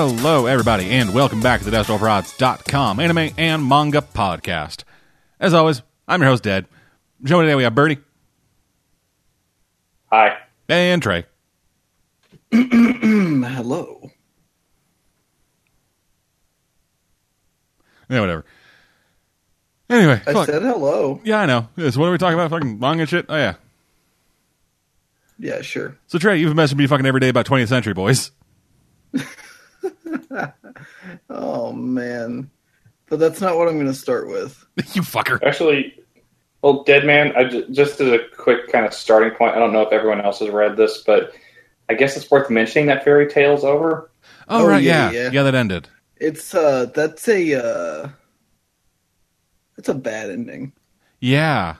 Hello, everybody, and welcome back to the DestroProds.com anime and manga podcast. As always, I'm your host, Dead. Joining today, we have Bertie Hi. and Trey. Hello. Yeah, whatever. Anyway, I fuck. said hello. yeah, I know. Yeah, So, what are we talking about? Fucking manga shit? Oh, yeah. Yeah, sure. So, Trey, you've been messaging me fucking every day about 20th Century Boys. Oh man. But that's not what I'm going to start with. you fucker. Actually, well, Dead Man, I ju- just as a quick kind of starting point, I don't know if everyone else has read this, but I guess it's worth mentioning that Fairy Tail's over. Oh, Oh, right, yeah, yeah. yeah. Yeah, that ended. It's uh that's a uh that's a bad ending. Yeah.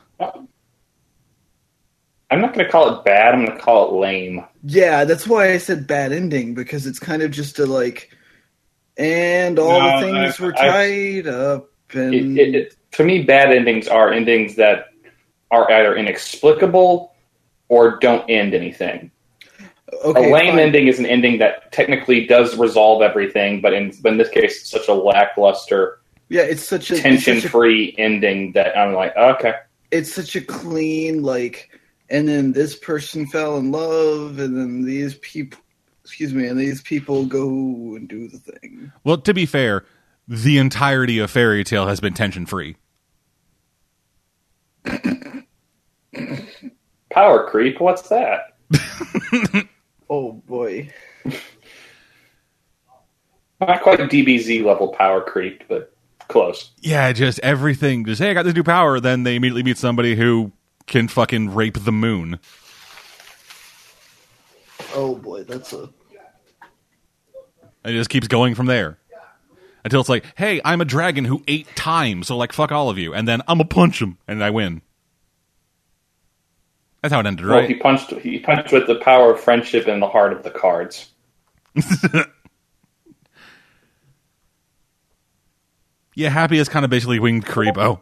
I'm not going to call it bad, I'm going to call it lame. Yeah, that's why I said bad ending because it's kind of just a like and all No, the things I- were I- tied up and It, it, it, to me, bad endings are endings that are either inexplicable or don't end anything. okay, a lame fine. ending is an ending that technically does resolve everything, but in, but in this case, it's such a lackluster, Yeah, it's such a tension-free ending that I'm like, okay. it's such a clean like and then this person fell in love and then these people excuse me and these people go and do the thing Well, to be fair, the entirety of Fairy Tail has been tension free. Power creep, what's that? oh boy Not quite a DBZ level power creep, but close. Yeah, just everything. Just hey, I got this new power. Then they immediately meet somebody who can fucking rape the moon. oh boy that's a And it just keeps going from there until it's like, hey, I'm a dragon who ate time, so like fuck all of you, and then I'm gonna punch him and I win. That's how it ended, Well, he right? punched. He punched with the power of friendship in the heart of the cards. yeah, happy is kind of basically winged creep. Oh.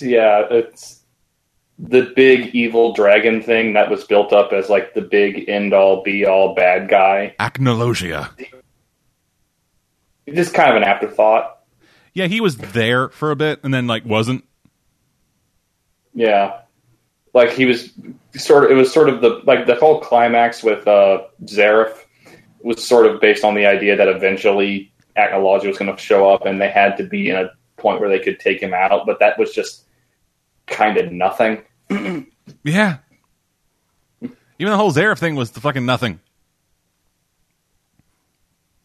Yeah, it's the big evil dragon thing that was built up as like the big end all be all bad guy. acnologia. Just kind of an afterthought. Yeah, he was there for a bit and then like wasn't. Yeah, like he was sort of. It was sort of the like the whole climax with uh Zeref was sort of based on the idea that eventually Acnologia was going to show up, and they had to be in a point where they could take him out. But that was just kind of nothing. Yeah. Even the whole Zeref thing was the fucking nothing.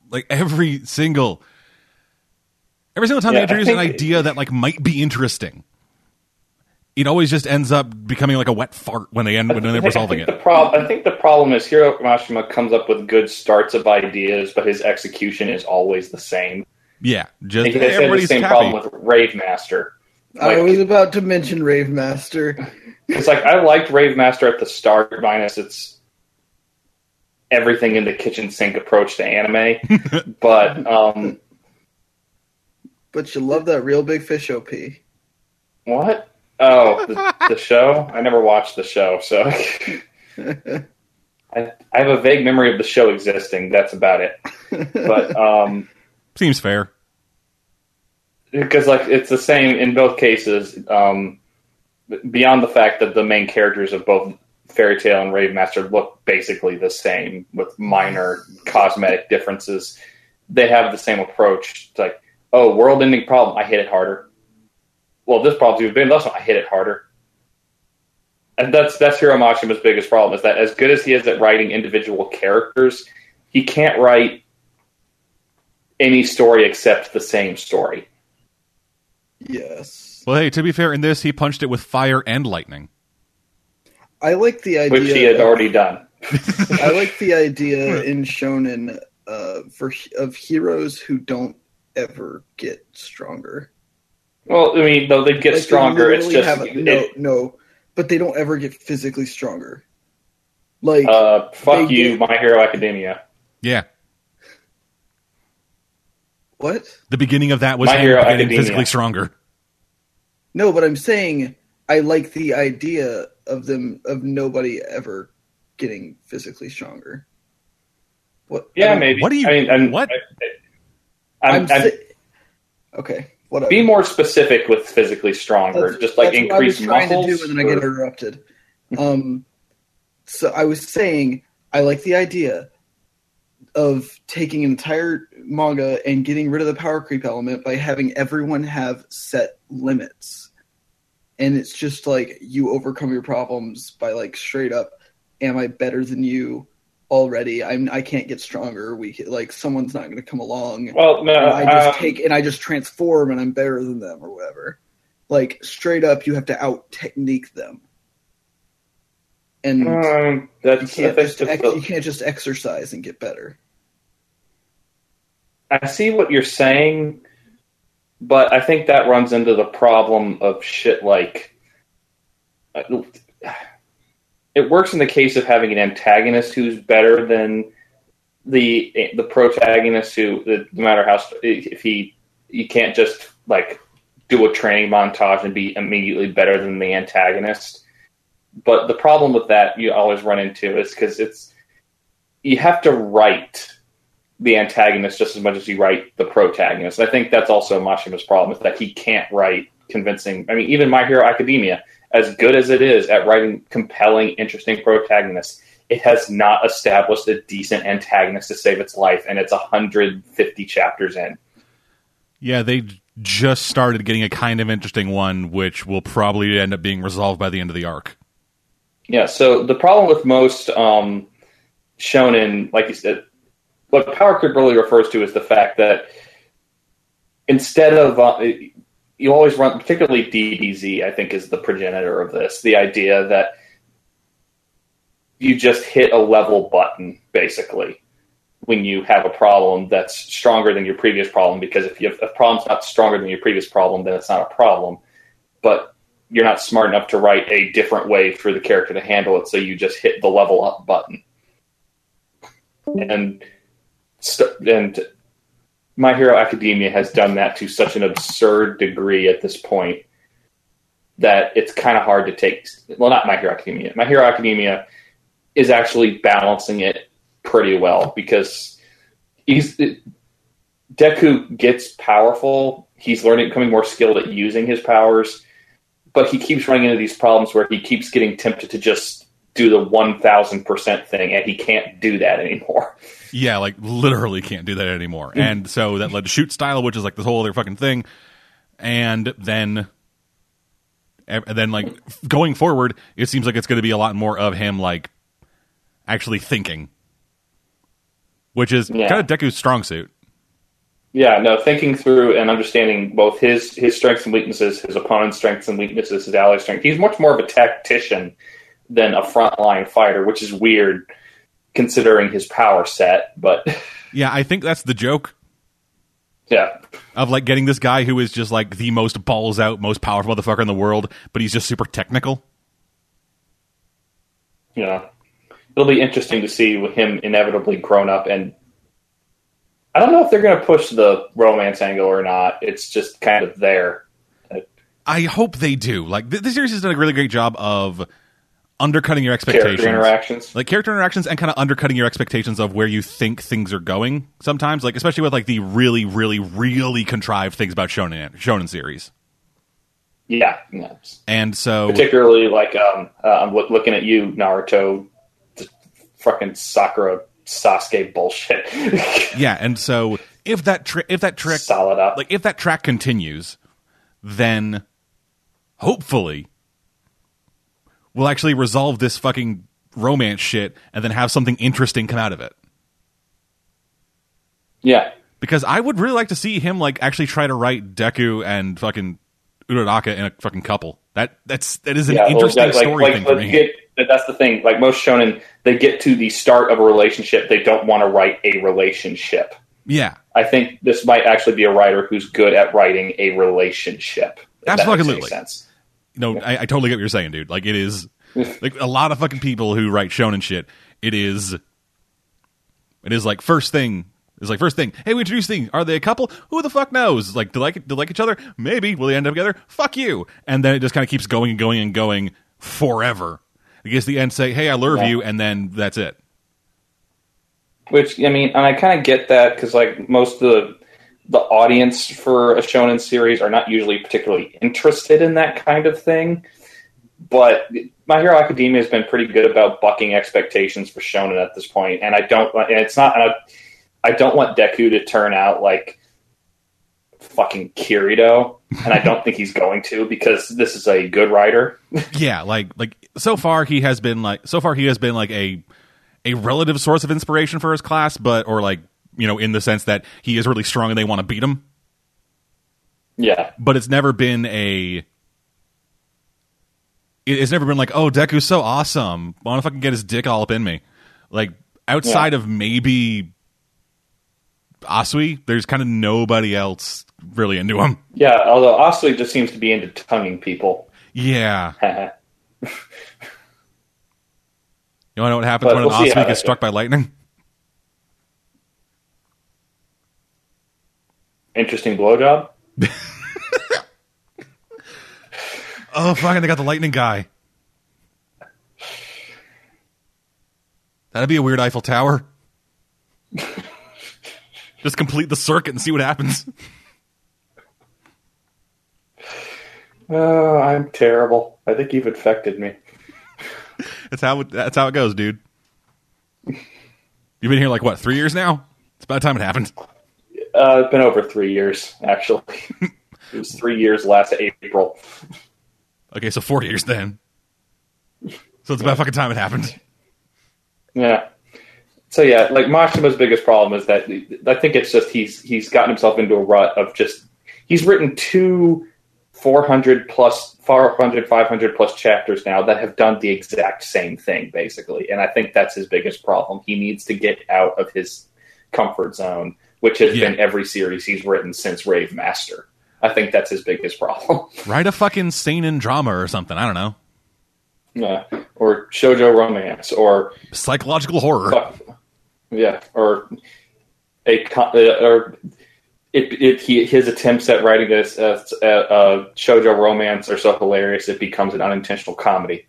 Like every single every single time Yeah, they introduce an idea that like might be interesting, it always just ends up becoming like a wet fart when they end when they're resolving it. The prob- I think the problem is Hiro Mashima comes up with good starts of ideas, but his execution is always the same. Yeah, just He has had the same happy. problem with Rave Master. I was about to mention rave master It's like I liked Rave Master at the start, minus its everything in the kitchen sink approach to anime. but um, but you love that real big fish op what? Oh, the, the show. I never watched the show, so I, I have a vague memory of the show existing. That's about it. But um, Seems fair. Because like it's the same in both cases. Um, beyond the fact that the main characters of both Fairy Tail and Rave Master look basically the same with minor cosmetic differences, they have the same approach. It's like, oh, world-ending problem, I hit it harder. Well, this problem's even bigger. Last one, I hit it harder. And that's that's Hiro Mashima's biggest problem is that as good as he is at writing individual characters, he can't write any story except the same story. Yes Well, hey, to be fair, in this he punched it with fire and lightning. i like the idea which he had of- already done. i like the idea in shonen uh for of heroes who don't ever get stronger Well, I mean, though they get Like, they stronger, it's just have a- no, it, no, but they don't ever get physically stronger. Like, uh, fuck you, get- My Hero Academia. Yeah, what? the beginning of that was My him Hero getting physically stronger. No, but I'm saying I like the idea of them of nobody ever getting physically stronger. What? Yeah, don't- maybe. what do you- I mean, I'm, what? I'm, I'm, I'm, si- okay. Whatever. be more specific with physically stronger. That's- just like that's what increase I was trying muscles. to do, and then I get interrupted. Um, so I was saying I like the idea of taking an entire manga and getting rid of the power creep element by having everyone have set limits, and it's just like you overcome your problems by like straight up, am I better than you? Already, I'm. I can't get stronger. We can, like someone's not going to come along well, no, and I just um, take and I just transform and I'm better than them or whatever. Like straight up, you have to out technique them, and um, you can't just ex- you can't just exercise and get better. I see what you're saying, but I think that runs into the problem of shit like. Uh, it works in the case of having an antagonist who's better than the the protagonist who, no matter how if he you can't just like do a training montage and be immediately better than the antagonist. But the problem with that you always run into is because it's you have to write the antagonist just as much as you write the protagonist. I think that's also Mashima's problem is that he can't write convincing. I mean, even My Hero Academia, as good as it is at writing compelling, interesting protagonists, it has not established a decent antagonist to save its life, and it's 150 chapters in. Yeah, they just started getting a kind of interesting one, which will probably end up being resolved by the end of the arc. Yeah, so the problem with most um, shonen, like you said, what power creep really refers to is the fact that instead of uh, you always run, particularly DBZ, I think is the progenitor of this. The idea that you just hit a level button, basically, when you have a problem that's stronger than your previous problem. Because if you have, if a problem's not stronger than your previous problem, then it's not a problem. But you're not smart enough to write a different way for the character to handle it, so you just hit the level up button. And st- and My Hero Academia has done that to such an absurd degree at this point that it's kind of hard to take. Well, not My Hero Academia. My Hero Academia is actually balancing it pretty well because he's Deku gets powerful. He's learning, becoming more skilled at using his powers, but he keeps running into these problems where he keeps getting tempted to just do the one thousand percent thing, and he can't do that anymore. Yeah, like literally can't do that anymore. Mm. And so that led to shoot style, which is like this whole other fucking thing. And then and then like going forward, it seems like it's going to be a lot more of him like actually thinking. Which is Yeah. kind of Deku's strong suit. Yeah, no, thinking through and understanding both his his strengths and weaknesses, his opponent's strengths and weaknesses, his ally's strength. He's much more of a tactician than a frontline fighter, which is weird considering his power set. But Yeah, I think that's the joke yeah, of like getting this guy who is just like the most balls out, most powerful motherfucker in the world, but he's just super technical. Yeah, it'll be interesting to see with him inevitably grown up and. I don't know if they're going to push the romance angle or not. It's just kind of there. I hope they do. Like th- this series has done a really great job of undercutting your expectations. Character interactions. like character interactions and kind of undercutting your expectations of where you think things are going sometimes like especially with like the really really really contrived things about shonen shonen series Yeah, and so particularly like um, uh, I'm loo- looking at you, Naruto, fucking Sakura Sasuke bullshit. yeah and so if that tri- if that trick Solid up. like if that track continues then hopefully we'll actually resolve this fucking romance shit and then have something interesting come out of it yeah, because I would really like to see him like actually try to write Deku and fucking Uraraka in a fucking couple. That that's that is an yeah. well, interesting story like, thing for let's me. Get, that's the thing. Like most shonen, they get to the start of a relationship. They don't want to write a relationship. yeah, I think this might actually be a writer who's good at writing a relationship. if that makes any Absolutely. sense. no, I, I totally get what you're saying, dude. Like it is like a lot of fucking people who write shonen shit. It is, it is like first thing. It's like first thing. Hey, we introduce things. Are they a couple? Who the fuck knows? Like, do they like do they like each other? Maybe. Will they end up together? Fuck you. And then it just kind of keeps going and going and going forever. He gets the end, say, "Hey, I love Yeah. you," and then that's it. Which I mean, and I kind of get that because like most of the the audience for a shonen series are not usually particularly interested in that kind of thing. But My Hero Academia has been pretty good about bucking expectations for shonen at this point, and I don't. And it's not. I, I don't want Deku to turn out like fucking Kirito, and I don't think he's going to because this is a good writer. yeah, like like so far he has been like so far he has been like a a relative source of inspiration for his class, but or like you know in the sense that he is really strong and they want to beat him. Yeah, But it's never been a. It's never been like, oh, Deku's so awesome. I Want to fucking get his dick all up in me? Like outside of maybe Asui, there's kind of nobody else really into him. yeah. Although Asui just seems to be into tonguing people. Yeah, yeah, you want to know what happens But when we'll an Asui gets struck by lightning? Interesting blowjob. Oh, fucking, they got the lightning guy. That'd be a weird Eiffel Tower. Just complete the circuit and see what happens. Oh, I'm terrible. I think you've infected me. That's how it, that's how it goes, dude. You've been here like what three years now? It's about time it happened. Uh, it's been over three years, actually. it was three years last April. Okay, so four years then. So it's about fucking time it happened. Yeah. So yeah, like Mashima's biggest problem is that I think it's just he's he's gotten himself into a rut of just he's written two 400 plus 400 500 plus chapters now that have done the exact same thing basically and i think that's his biggest problem he needs to get out of his comfort zone which has Yeah. been every series he's written since rave master i think that's his biggest problem Write a fucking seinen drama or something. I don't know. yeah. or shojo romance or Psychological horror. Fuck. Yeah, or a uh, or it, it he, his attempts at writing this as uh, uh, shoujo romance are so hilarious it becomes an unintentional comedy.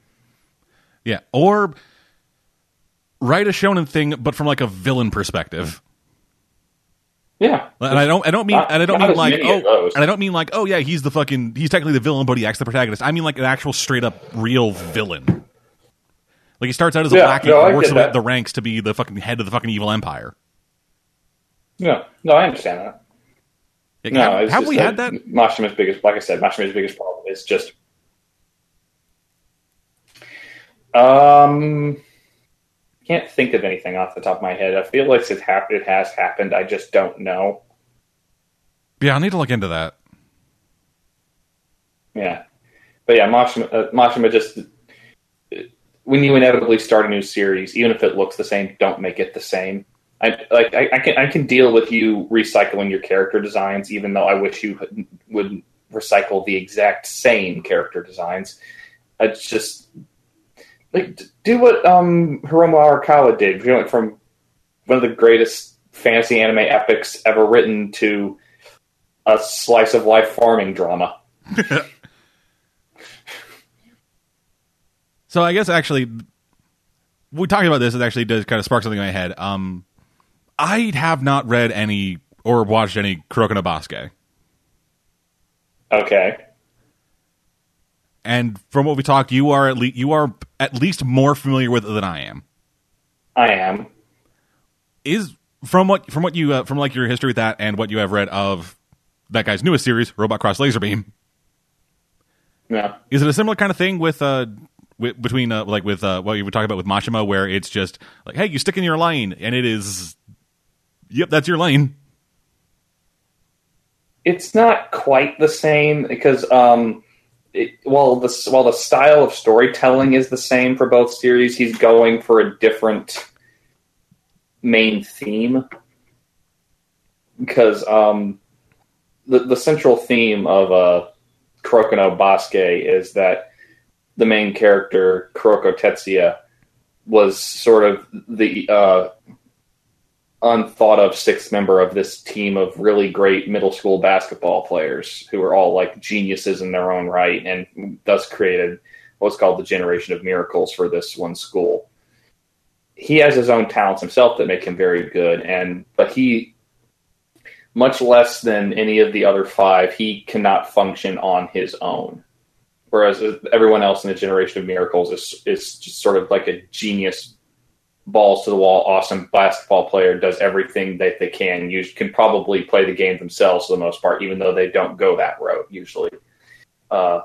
Yeah, or write a shonen thing, but from like a villain perspective. Yeah, And I don't, I don't mean, Not- and I don't mean like, oh, and I don't mean like, oh yeah, he's the fucking, he's technically the villain, but he acts the protagonist. I mean like an actual straight up real villain. Like he starts out as a Yeah, lackey no, and works his way up the ranks to be the fucking head of the fucking evil empire. yeah, no, I understand that. Like, No, have, have we had that? Mashima's biggest, like I said, Mashima's biggest problem is just, um, can't think of anything off the top of my head. I feel like it hap- it has happened. I just don't know. Yeah, I need to look into that. Yeah, but yeah, Mashima, uh, Mashima just when you inevitably start a new series, even if it looks the same, don't make it the same. I like I, I can I can deal with you recycling your character designs, even though I wish you would recycle the exact same character designs. It's just like do what um Hiromu Arakawa did, you know, like from one of the greatest fantasy anime epics ever written to a slice of life farming drama. So I guess actually, we talking about this. It actually does kind of spark something in my head. Um, I have not read any or watched any Kuroko no Basket. Okay. And from what we talked, you are at least you are at least more familiar with it than I am. I am. Is from what from what you uh, from like your history with that and what you have read of that guy's newest series, Robot Cross Laser Beam. Yeah. Is it a similar kind of thing with uh with, between uh, like with uh, what you were talking about with Mashima, where it's just like, hey, you stick in your lane, and it is, yep, that's your lane. It's not quite the same because um it, while the while the style of storytelling is the same for both series, he's going for a different main theme. Because um the the central theme of uh Kuroko no Basuke is that the main character, Kuroko Tetsuya, was sort of the uh unthought of sixth member of this team of really great middle school basketball players who are all like geniuses in their own right and thus created what's called the Generation of Miracles for this one school. He has his own talents himself that make him very good, and but he, much less than any of the other five, he cannot function on his own. Whereas everyone else in the Generation of Miracles is is just sort of like a genius balls to the wall, awesome basketball player, does everything that they can. You can probably play the game themselves for the most part, even though they don't go that route usually. Uh,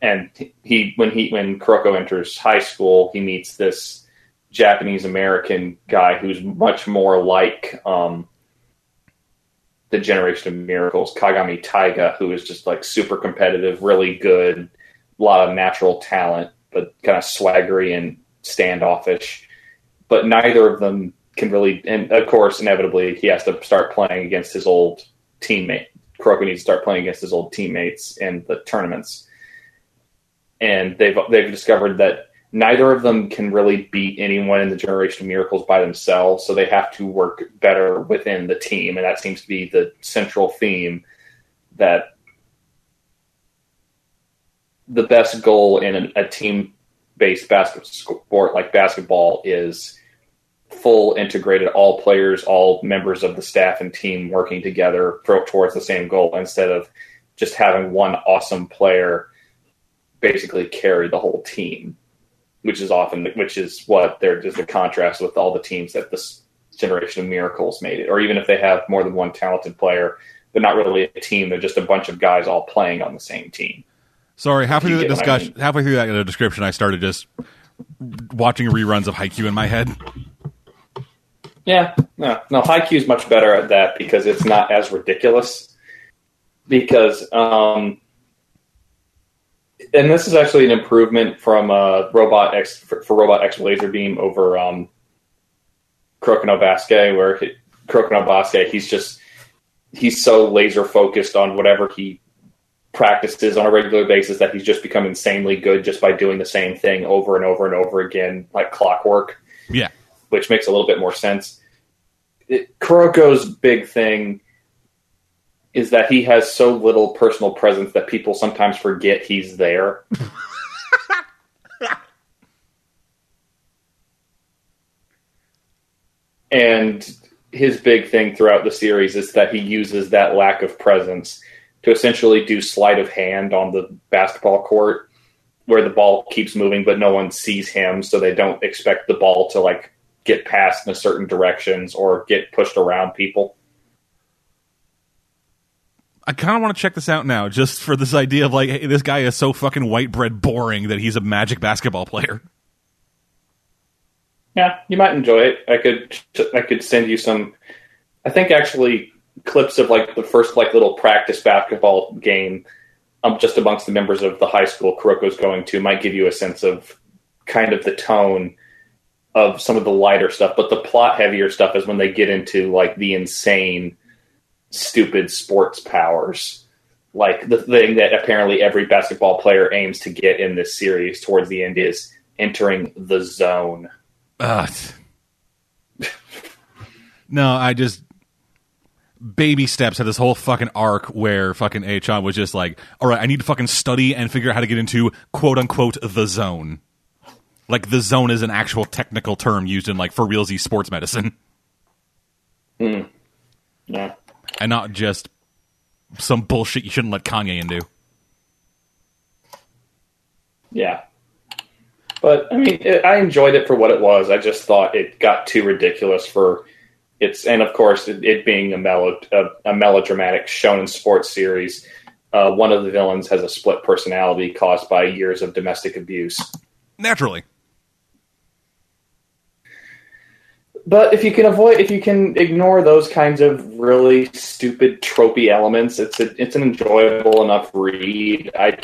and he, when he, when Kuroko enters high school, he meets this Japanese American guy who's much more like um, the Generation of Miracles, Kagami Taiga, who is just like super competitive, really good, a lot of natural talent, but kind of swaggery and standoffish but neither of them can really. And of course, inevitably, he has to start playing against his old teammate. Kuroko needs to start playing against his old teammates in the tournaments, and they've they've discovered that neither of them can really beat anyone in the Generation of Miracles by themselves. So they have to work better within the team, and that seems to be the central theme that the best goal in a, a team based basketball sport like basketball is full integrated all players all members of the staff and team working together towards the same goal instead of just having one awesome player basically carry the whole team which is often which is what they're just a contrast with all the teams that this generation of miracles made it. Or even if they have more than one talented player they're not really a team. They're just a bunch of guys all playing on the same team. Sorry halfway through the discussion I mean. halfway through that description i started just watching reruns of Haikyuu in my head yeah, no, no. Haikyuu is much better at that because it's not as ridiculous. Because, um, and this is actually an improvement from uh, Robot X for, for Robot X Laser Beam over um, Kuroko no Basuke, where he, no he's just he's so laser focused on whatever he practices on a regular basis that he's just become insanely good just by doing the same thing over and over and over again, like clockwork. Yeah which makes a little bit more sense. It, Kuroko's big thing is that he has so little personal presence that people sometimes forget he's there. and his big thing throughout the series is that he uses that lack of presence to essentially do sleight of hand on the basketball court where the ball keeps moving but no one sees him so they don't expect the ball to like get passed in a certain directions or get pushed around people. I kind of want to check this out now, just for this idea of like, hey, this guy is so fucking white bread boring that he's a magic basketball player. Yeah, you might enjoy it. I could, I could send you some. I think actually clips of like the first like little practice basketball game, um, just amongst the members of the high school Kuroko's going to, might give you a sense of kind of the tone of some of the lighter stuff, but the plot heavier stuff is when they get into like the insane, stupid sports powers. Like the thing that apparently every basketball player aims to get in this series towards the end is entering the zone. Uh, no, I just baby steps had this whole fucking arc where fucking Ei-chan was just like, all right, I need to fucking study and figure out how to get into quote unquote the zone. Like the zone is an actual technical term used in like for realsy sports medicine. Mm. Yeah. And not just some bullshit you shouldn't let Kanye into. Yeah. But I mean, it, I enjoyed it for what it was. I just thought it got too ridiculous for its, and of course, it, it being a, melo, a, a melodramatic shonen sports series. Uh, one of the villains has a split personality caused by years of domestic abuse. Naturally. But if you can avoid, if you can ignore those kinds of really stupid tropey elements, it's a, it's an enjoyable enough read. I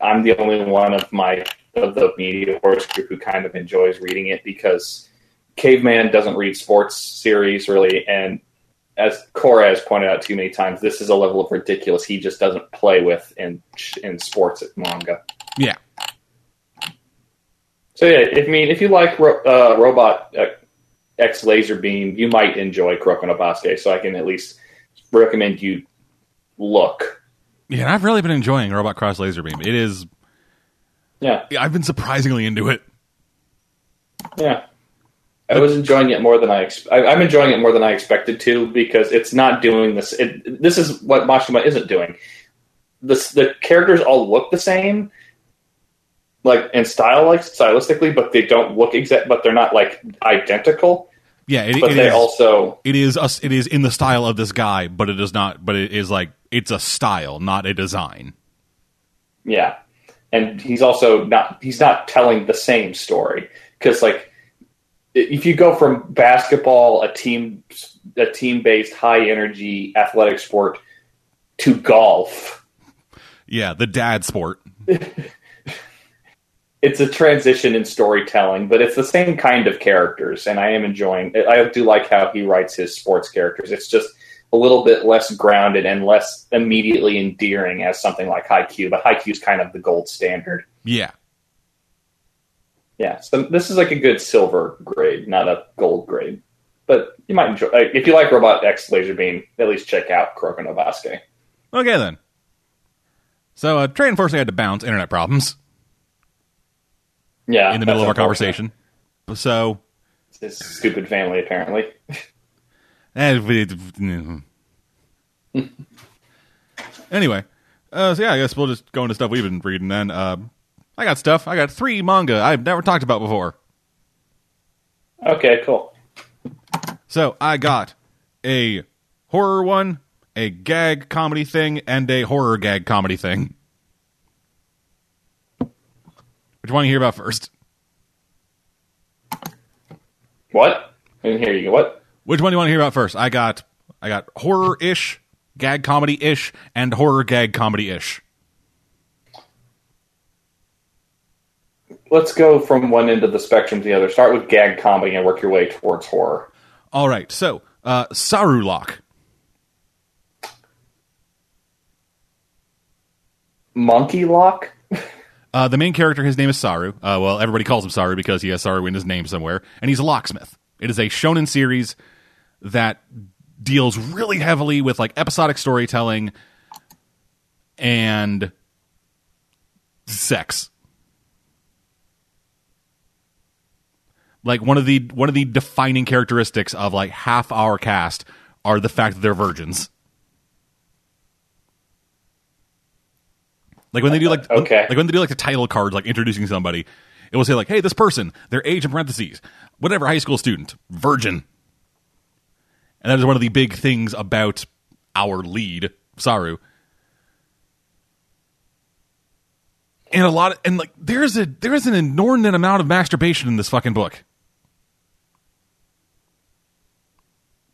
I'm the only one of my of the media horse group who kind of enjoys reading it because Caveman doesn't read sports series really, and as Cora has pointed out too many times, this is a level of ridiculous he just doesn't play with in in sports manga. Yeah. So yeah, I mean, if you like uh, robot uh, X laser beam, you might enjoy Kuroko no Basuke. So I can at least recommend you look. Yeah, I've really been enjoying Robot Cross Laser Beam. It is Yeah, I've been surprisingly into it. yeah. I was enjoying it more than I. Ex- I I'm enjoying it more than I expected to because it's not doing this. It, this is what Mashima isn't doing. This the characters all look the same, like in style, like stylistically, but they don't look exact. But they're not like identical. Yeah, it, But it they is- also it is us. It is in the style of this guy, but it is not. But it is like it's a style, not a design. Yeah, and he's also not he's not telling the same story because like if you go from basketball, a team a team based high energy athletic sport, to golf, Yeah, the dad sport. it's a transition in storytelling, but it's the same kind of characters, and I am enjoying. I do like how he writes his sports characters. It's just a little bit less grounded and less immediately endearing as something like Haikyuu, but Haikyuu is kind of the gold standard. Yeah, Yeah, so this is like a good silver grade, not a gold grade. But you might enjoy like, if you like Robot X Laser Beam. At least check out Kuroko no. Okay then. So uh, Trey unfortunately had to bounce internet problems Yeah, in the middle of our conversation. So unfortunate. His stupid family, apparently. eh, anyway, uh, so yeah, I guess we'll just go into stuff we've been reading. Then uh, I got stuff. I got three manga I've never talked about before. Okay, cool. So I got a horror one, a gag comedy thing, and a horror gag comedy thing. Which one you want to hear about first? What? I didn't hear you. What? Which one do you want to hear about first? I got I got horror ish, gag comedy ish, and horror gag comedy ish. Let's go from one end of the spectrum to the other. Start with gag comedy and work your way towards horror. All right, so uh, Saru Lock. Monkey Lock? Uh, the main character, his name is Saru. Uh, well, everybody calls him Saru because he has Saru in his name somewhere, and he's a locksmith. It is a shonen series that deals really heavily with like episodic storytelling and sex. Like one of the one of the defining characteristics of like half our cast are the fact that they're virgins. Like when they do like Okay. like when they do like the title cards, like introducing somebody, it will say like, "Hey, this person, their age in parentheses, whatever high school student, virgin." And that is one of the big things about our lead, Saru. And a lot of, and like there's a there's an inordinate amount of masturbation in this fucking book.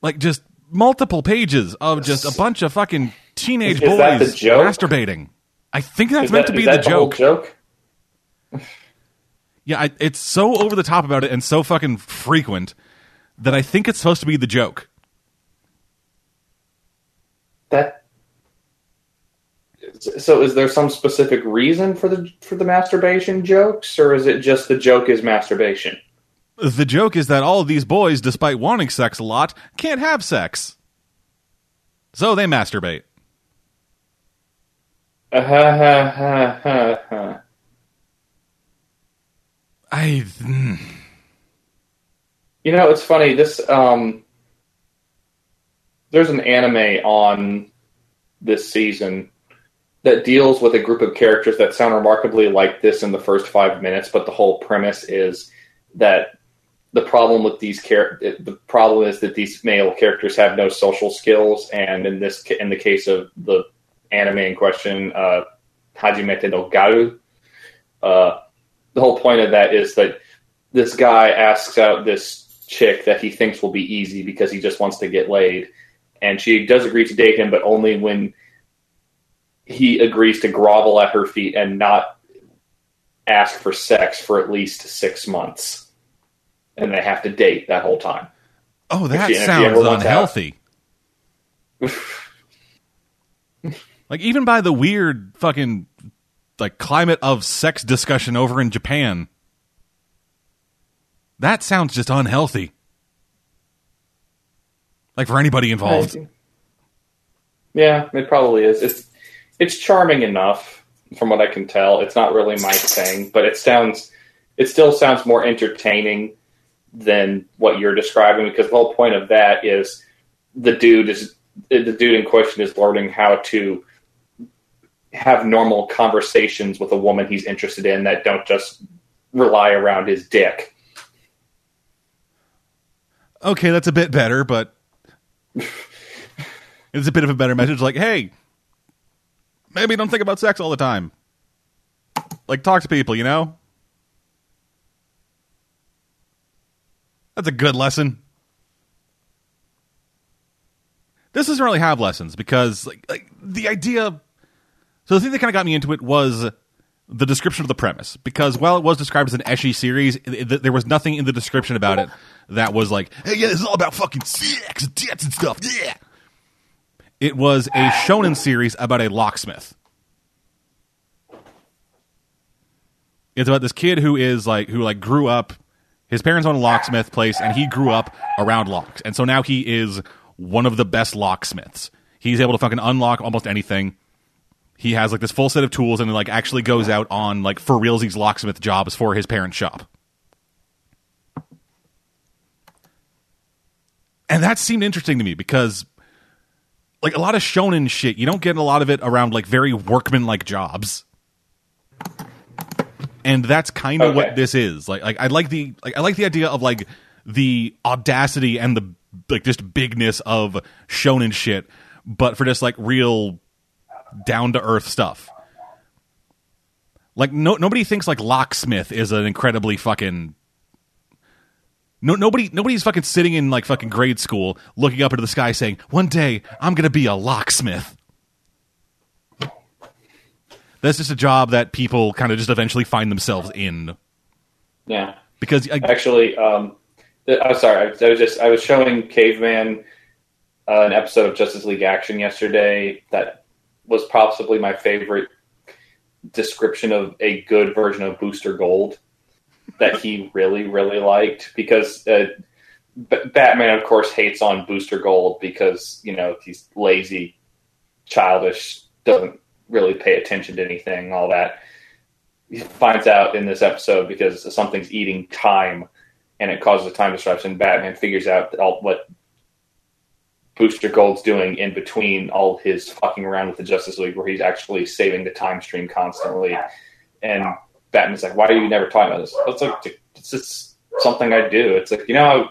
Like just multiple pages of just a bunch of fucking teenage Is- boys masturbating. I think that's meant to be is the joke. joke? Yeah, I, it's so over the top about it and so fucking frequent that I think it's supposed to be the joke. That. So, is there some specific reason for the for the masturbation jokes, or is it just the joke is masturbation? The joke is that all of these boys, despite wanting sex a lot, can't have sex. So they masturbate. Uh, ha, ha, ha, ha, ha. I. mm, You know, it's funny. This um, there's an anime on this season that deals with a group of characters that sound remarkably like this in the first five minutes, but the whole premise is that the problem with these char- the problem is that these male characters have no social skills, and in this in the case of the anime in question, uh, Hajimete no Garu, uh, the whole point of that is that this guy asks out this chick that he thinks will be easy because he just wants to get laid, and she does agree to date him, but only when he agrees to grovel at her feet and not ask for sex for at least six months, and they have to date that whole time. Oh, that you- you sounds ever want to have- unhealthy. like even by the weird fucking like climate of sex discussion over in Japan. That sounds just unhealthy. Like for anybody involved. Yeah, it probably is. It's it's charming enough, from what I can tell. It's not really my thing, but it sounds it still sounds more entertaining than what you're describing because the whole point of that is the dude is the dude in question is learning how to have normal conversations with a woman he's interested in that don't just rely around his dick. Okay, that's a bit better, but it's a bit of a better message. Like, hey, maybe don't think about sex all the time. Like, talk to people, you know? That's a good lesson. This doesn't really have lessons because, like, like the idea. So the thing that kind of got me into it was the description of the premise because while it was described as an ecchi series, there was nothing in the description about it that was like, "Hey, yeah, this is all about fucking sex and tits and stuff." Yeah. It was a shonen series about a locksmith. It's about this kid who is like who like grew up his parents own a locksmith place and he grew up around locks. And so now he is one of the best locksmiths. He's able to fucking unlock almost anything. He has like this full set of tools and like actually goes out on like for realsies locksmith jobs for his parent shop. And that seemed interesting to me because like a lot of shonen shit, you don't get a lot of it around like very workman like jobs and that's kind of Okay. what this is. Like, like I like the like I like the idea of like the audacity and the like just bigness of shonen shit, but for just like real down to earth stuff. Like no nobody thinks like locksmith is an incredibly fucking no, nobody, nobody's fucking sitting in like fucking grade school, looking up into the sky, saying, "One day I'm gonna be a locksmith." That's just a job that people kind of just eventually find themselves in Yeah. because I, Actually, um, th- I'm sorry. I, I was just I was showing Caveman uh, an episode of Justice League Action yesterday that was possibly my favorite description of a good version of Booster Gold that he really really liked because uh, B- Batman of course hates on Booster Gold because you know he's lazy, childish, doesn't really pay attention to anything, all that he finds out in this episode because something's eating time and it causes a time disruption. Batman figures out all, what Booster Gold's doing in between all his fucking around with the Justice League, where he's actually saving the time stream constantly. And Batman's like, "Why are you never talking about this?" It's like it's just something I do. It's like you know,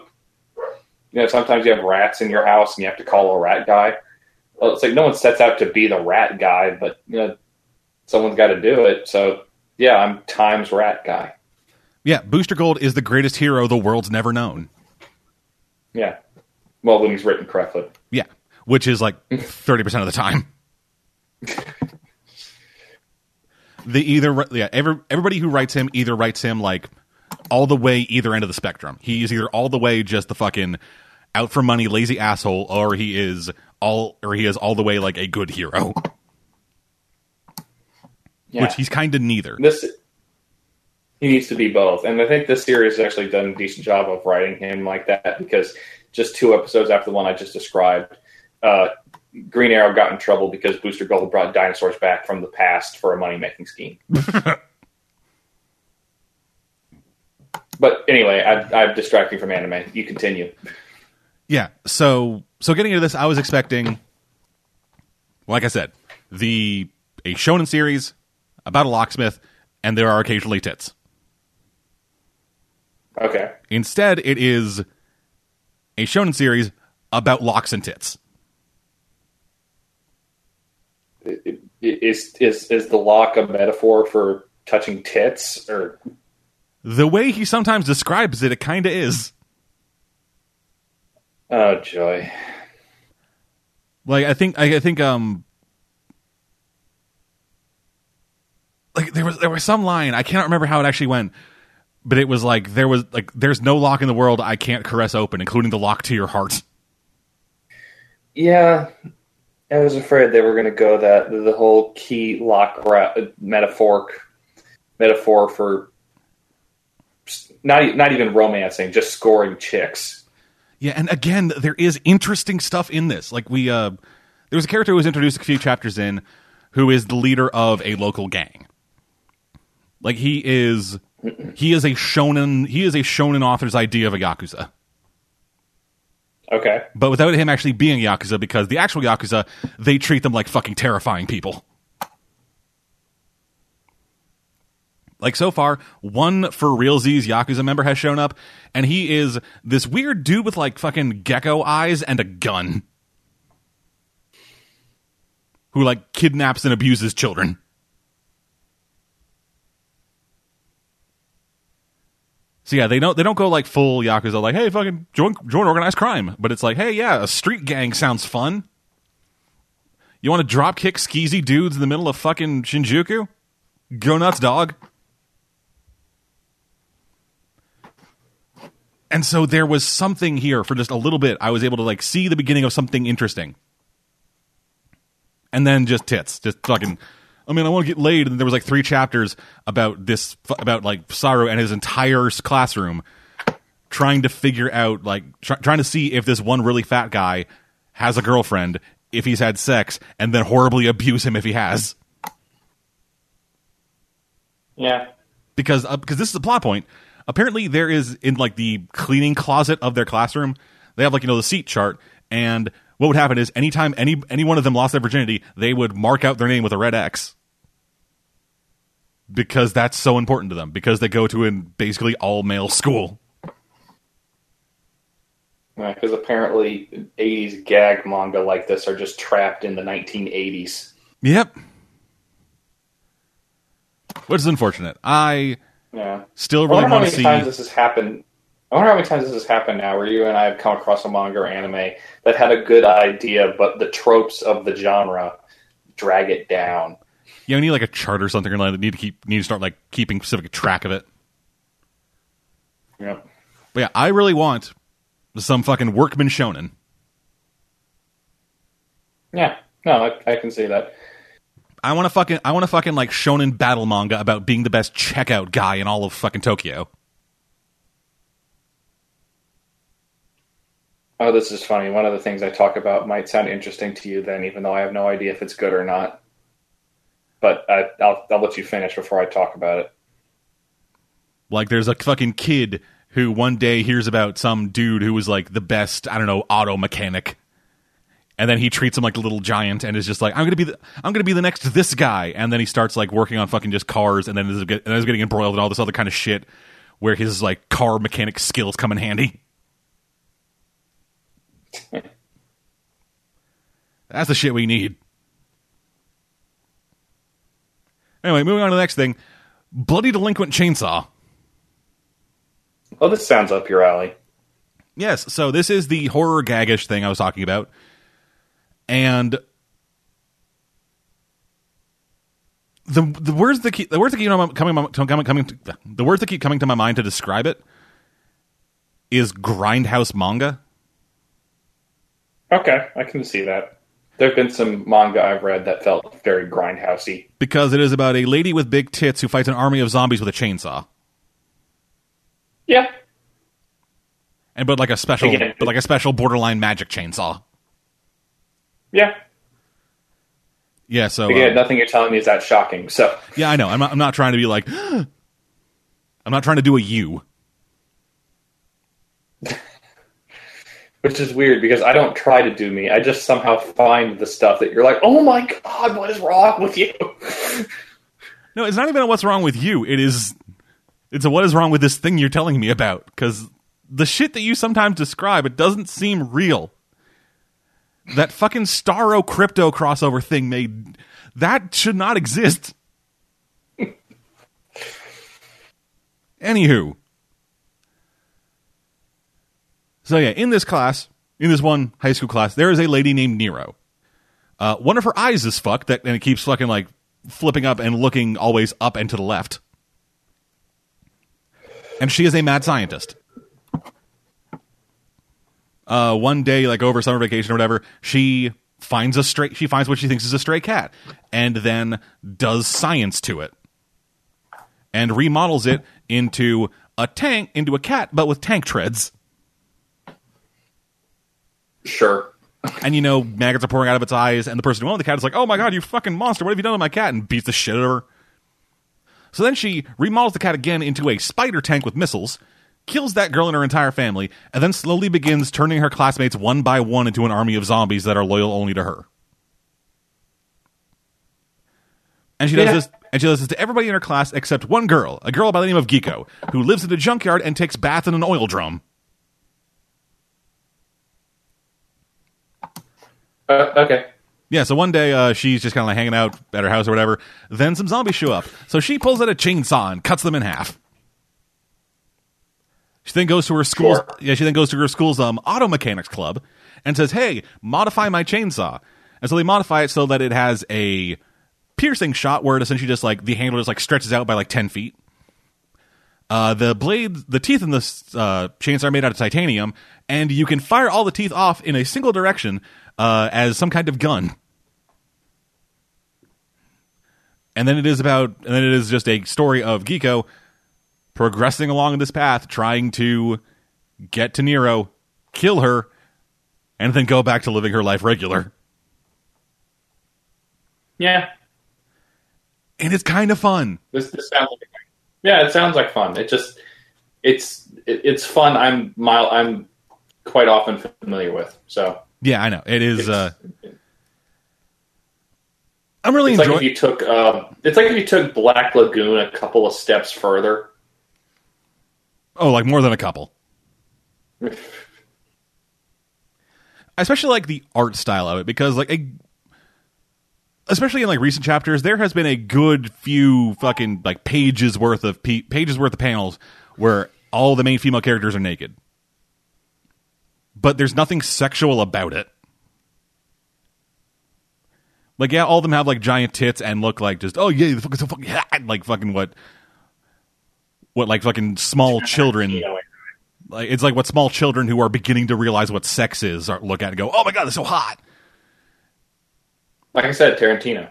you know, sometimes you have rats in your house and you have to call a rat guy. Well, it's like no one sets out to be the rat guy, but you know, someone's got to do it. So yeah, I'm Times Rat Guy. yeah, Booster Gold is the greatest hero the world's never known. Yeah. Well, when he's written correctly. Yeah, which is like thirty percent of the time. the either yeah, every, everybody who writes him either writes him like all the way either end of the spectrum. He's either all the way just the fucking out for money lazy asshole, or he is all or he is all the way like a good hero, Yeah. which he's kind of neither. this he needs to be both, and I think this series has actually done a decent job of writing him like that because just two episodes after the one I just described, uh, Green Arrow got in trouble because Booster Gold brought dinosaurs back from the past for a money making scheme. but anyway, I, I'm distracting from anime. You continue. Yeah. So so getting into this, I was expecting, like I said, the a shonen series about a locksmith, and there are occasionally tits. Okay. Instead, it is a shonen series about locks and tits. Is is is the lock a metaphor for touching tits or The way he sometimes describes it, it kind of is. oh joy? Like I think I, I think um like there was there was some line I cannot remember how it actually went, but it was like there was like there's no lock in the world I can't caress open, including the lock to your heart. Yeah, I was afraid they were going to go that the whole key lock ra- metaphoric metaphor for not not even romancing, just scoring chicks. Yeah, and again, there is interesting stuff in this. Like we, uh, there was a character who was introduced a few chapters in, who is the leader of a local gang. Like he is he is a shonen he is a shonen author's idea of a yakuza. Okay. But without him actually being yakuza because the actual yakuza they treat them like fucking terrifying people. Like so far, one for realsies Yakuza member has shown up, and he is this weird dude with like fucking gecko eyes and a gun. Who like kidnaps and abuses children. So yeah, they don't they don't go like full Yakuza like, hey fucking join join organized crime. But it's like, hey yeah, a street gang sounds fun. You want to drop kick skeezy dudes in the middle of fucking Shinjuku? Go nuts, dog. And so there was something here for just a little bit. I was able to like see the beginning of something interesting. And then just tits, just fucking. I mean, I want to get laid, and there was like three chapters about this, about like Saru and his entire classroom trying to figure out, like, try, trying to see if this one really fat guy has a girlfriend, if he's had sex, and then horribly abuse him if he has. Yeah. Because uh, because this is a plot point apparently there is in like the cleaning closet of their classroom they have like you know the seat chart and what would happen is anytime any any one of them lost their virginity they would mark out their name with a red x because that's so important to them because they go to an basically all male school Yeah, Because apparently 80s gag manga like this are just trapped in the 1980s. yep which is unfortunate i Yeah. still really want to see times this has happened. I wonder how many times this has happened now where you and I have come across a manga or anime that had a good idea, but the tropes of the genre drag it down. you need like a chart or something or like need to keep need to start like keeping specific track of it Yeah. But yeah, I really want some fucking workman shonen. Yeah. No, I, I can see that. I want to fucking I want to fucking like shonen battle manga about being the best checkout guy in all of fucking Tokyo. Oh, this is funny. One of the things I talk about might sound interesting to you then, even though I have no idea if it's good or not. But I, I'll, I'll let you finish before I talk about it. Like there's a fucking kid who one day hears about some dude who was like the best, I don't know, auto mechanic. And then he treats him like a little giant and is just like, I'm gonna be the I'm gonna be the next this guy. And then he starts like working on fucking just cars and then is, and is getting embroiled in all this other kind of shit where his like car mechanic skills come in handy. That's the shit we need. Anyway, moving on to the next thing. Bloody Delinquent Chainsaw. Oh, this sounds up your alley. Yes, so this is the horror gaggish thing I was talking about. And the the words that keep the words that keep coming coming coming the words that keep coming to my mind to describe it is grindhouse manga. Okay, I can see that. There have been some manga I've read that felt very grindhousey. because it is about a lady with big tits who fights an army of zombies with a chainsaw. Yeah, And but like a special Again, but like a special borderline magic chainsaw. yeah. Yeah, so Again, uh, nothing you're telling me is that shocking. So, yeah, I know. I'm not, I'm not trying to be like I'm not trying to do a you. Which is weird because I don't try to do me. I just somehow find the stuff that you're like, oh my god, what is wrong with you? No, it's not even a what's wrong with you. It is it's a what is wrong with this thing you're telling me about cuz the shit that you sometimes describe it doesn't seem real. That fucking Starro crypto crossover thing made that should not exist. Anywho. So yeah, in this class, in this one high school class, there is a lady named Nero. Uh, one of her eyes is fucked, that and it keeps fucking like flipping up and looking always up and to the left. And she is a mad scientist. Uh, one day, like over summer vacation or whatever, she finds a stray. She finds what she thinks is a stray cat, and then does science to it, and remodels it into a tank, into a cat, but with tank treads. Sure. and you know maggots are pouring out of its eyes, and the person who owned the cat is like, "Oh my god, you fucking monster! What have you done to my cat?" and beats the shit out of her. So then she remodels the cat again into a spider tank with missiles, kills that girl and her entire family, and then slowly begins turning her classmates one by one into an army of zombies that are loyal only to her. And she does Yeah. this and she does this to everybody in her class except one girl, a girl by the name of Giko, who lives in a junkyard and takes baths in an oil drum. Uh, okay. Yeah, so one day uh, she's just kind of like hanging out at her house or whatever. Then some zombies show up. So she pulls out a chainsaw and cuts them in half. She then goes to her school's Sure. yeah. She then goes to her school's um, auto mechanics club and says, "Hey, modify my chainsaw." And so they modify it so that it has a piercing shot where it essentially just like the handle just like stretches out by like ten feet. Uh, the blade, the teeth in this uh, chainsaw are made out of titanium, and you can fire all the teeth off in a single direction uh, as some kind of gun. And then it is about, and then it is just a story of Giko progressing along this path, trying to get to Nero, kill her, and then go back to living her life regular. Yeah. And it's kind of fun. This, this sounds like yeah, it sounds like fun. It just it's it, it's fun. I'm mile I'm quite often familiar with. So Yeah, I know it is. Uh, I'm really it's like enjoying. if you took uh, it's like if you took Black Lagoon a couple of steps further. oh, like more than a couple. I especially like the art style of it because like a, especially in like recent chapters there has been a good few fucking like pages worth of pe- pages worth of panels where all the main female characters are naked but there's nothing sexual about it like yeah all of them have like giant tits and look like just oh yeah the fucking so fucking yeah, like fucking what what like fucking small children like it's like what small children who are beginning to realize what sex is are, look at and go, "Oh my god, they're so hot!" like I said, Tarantino.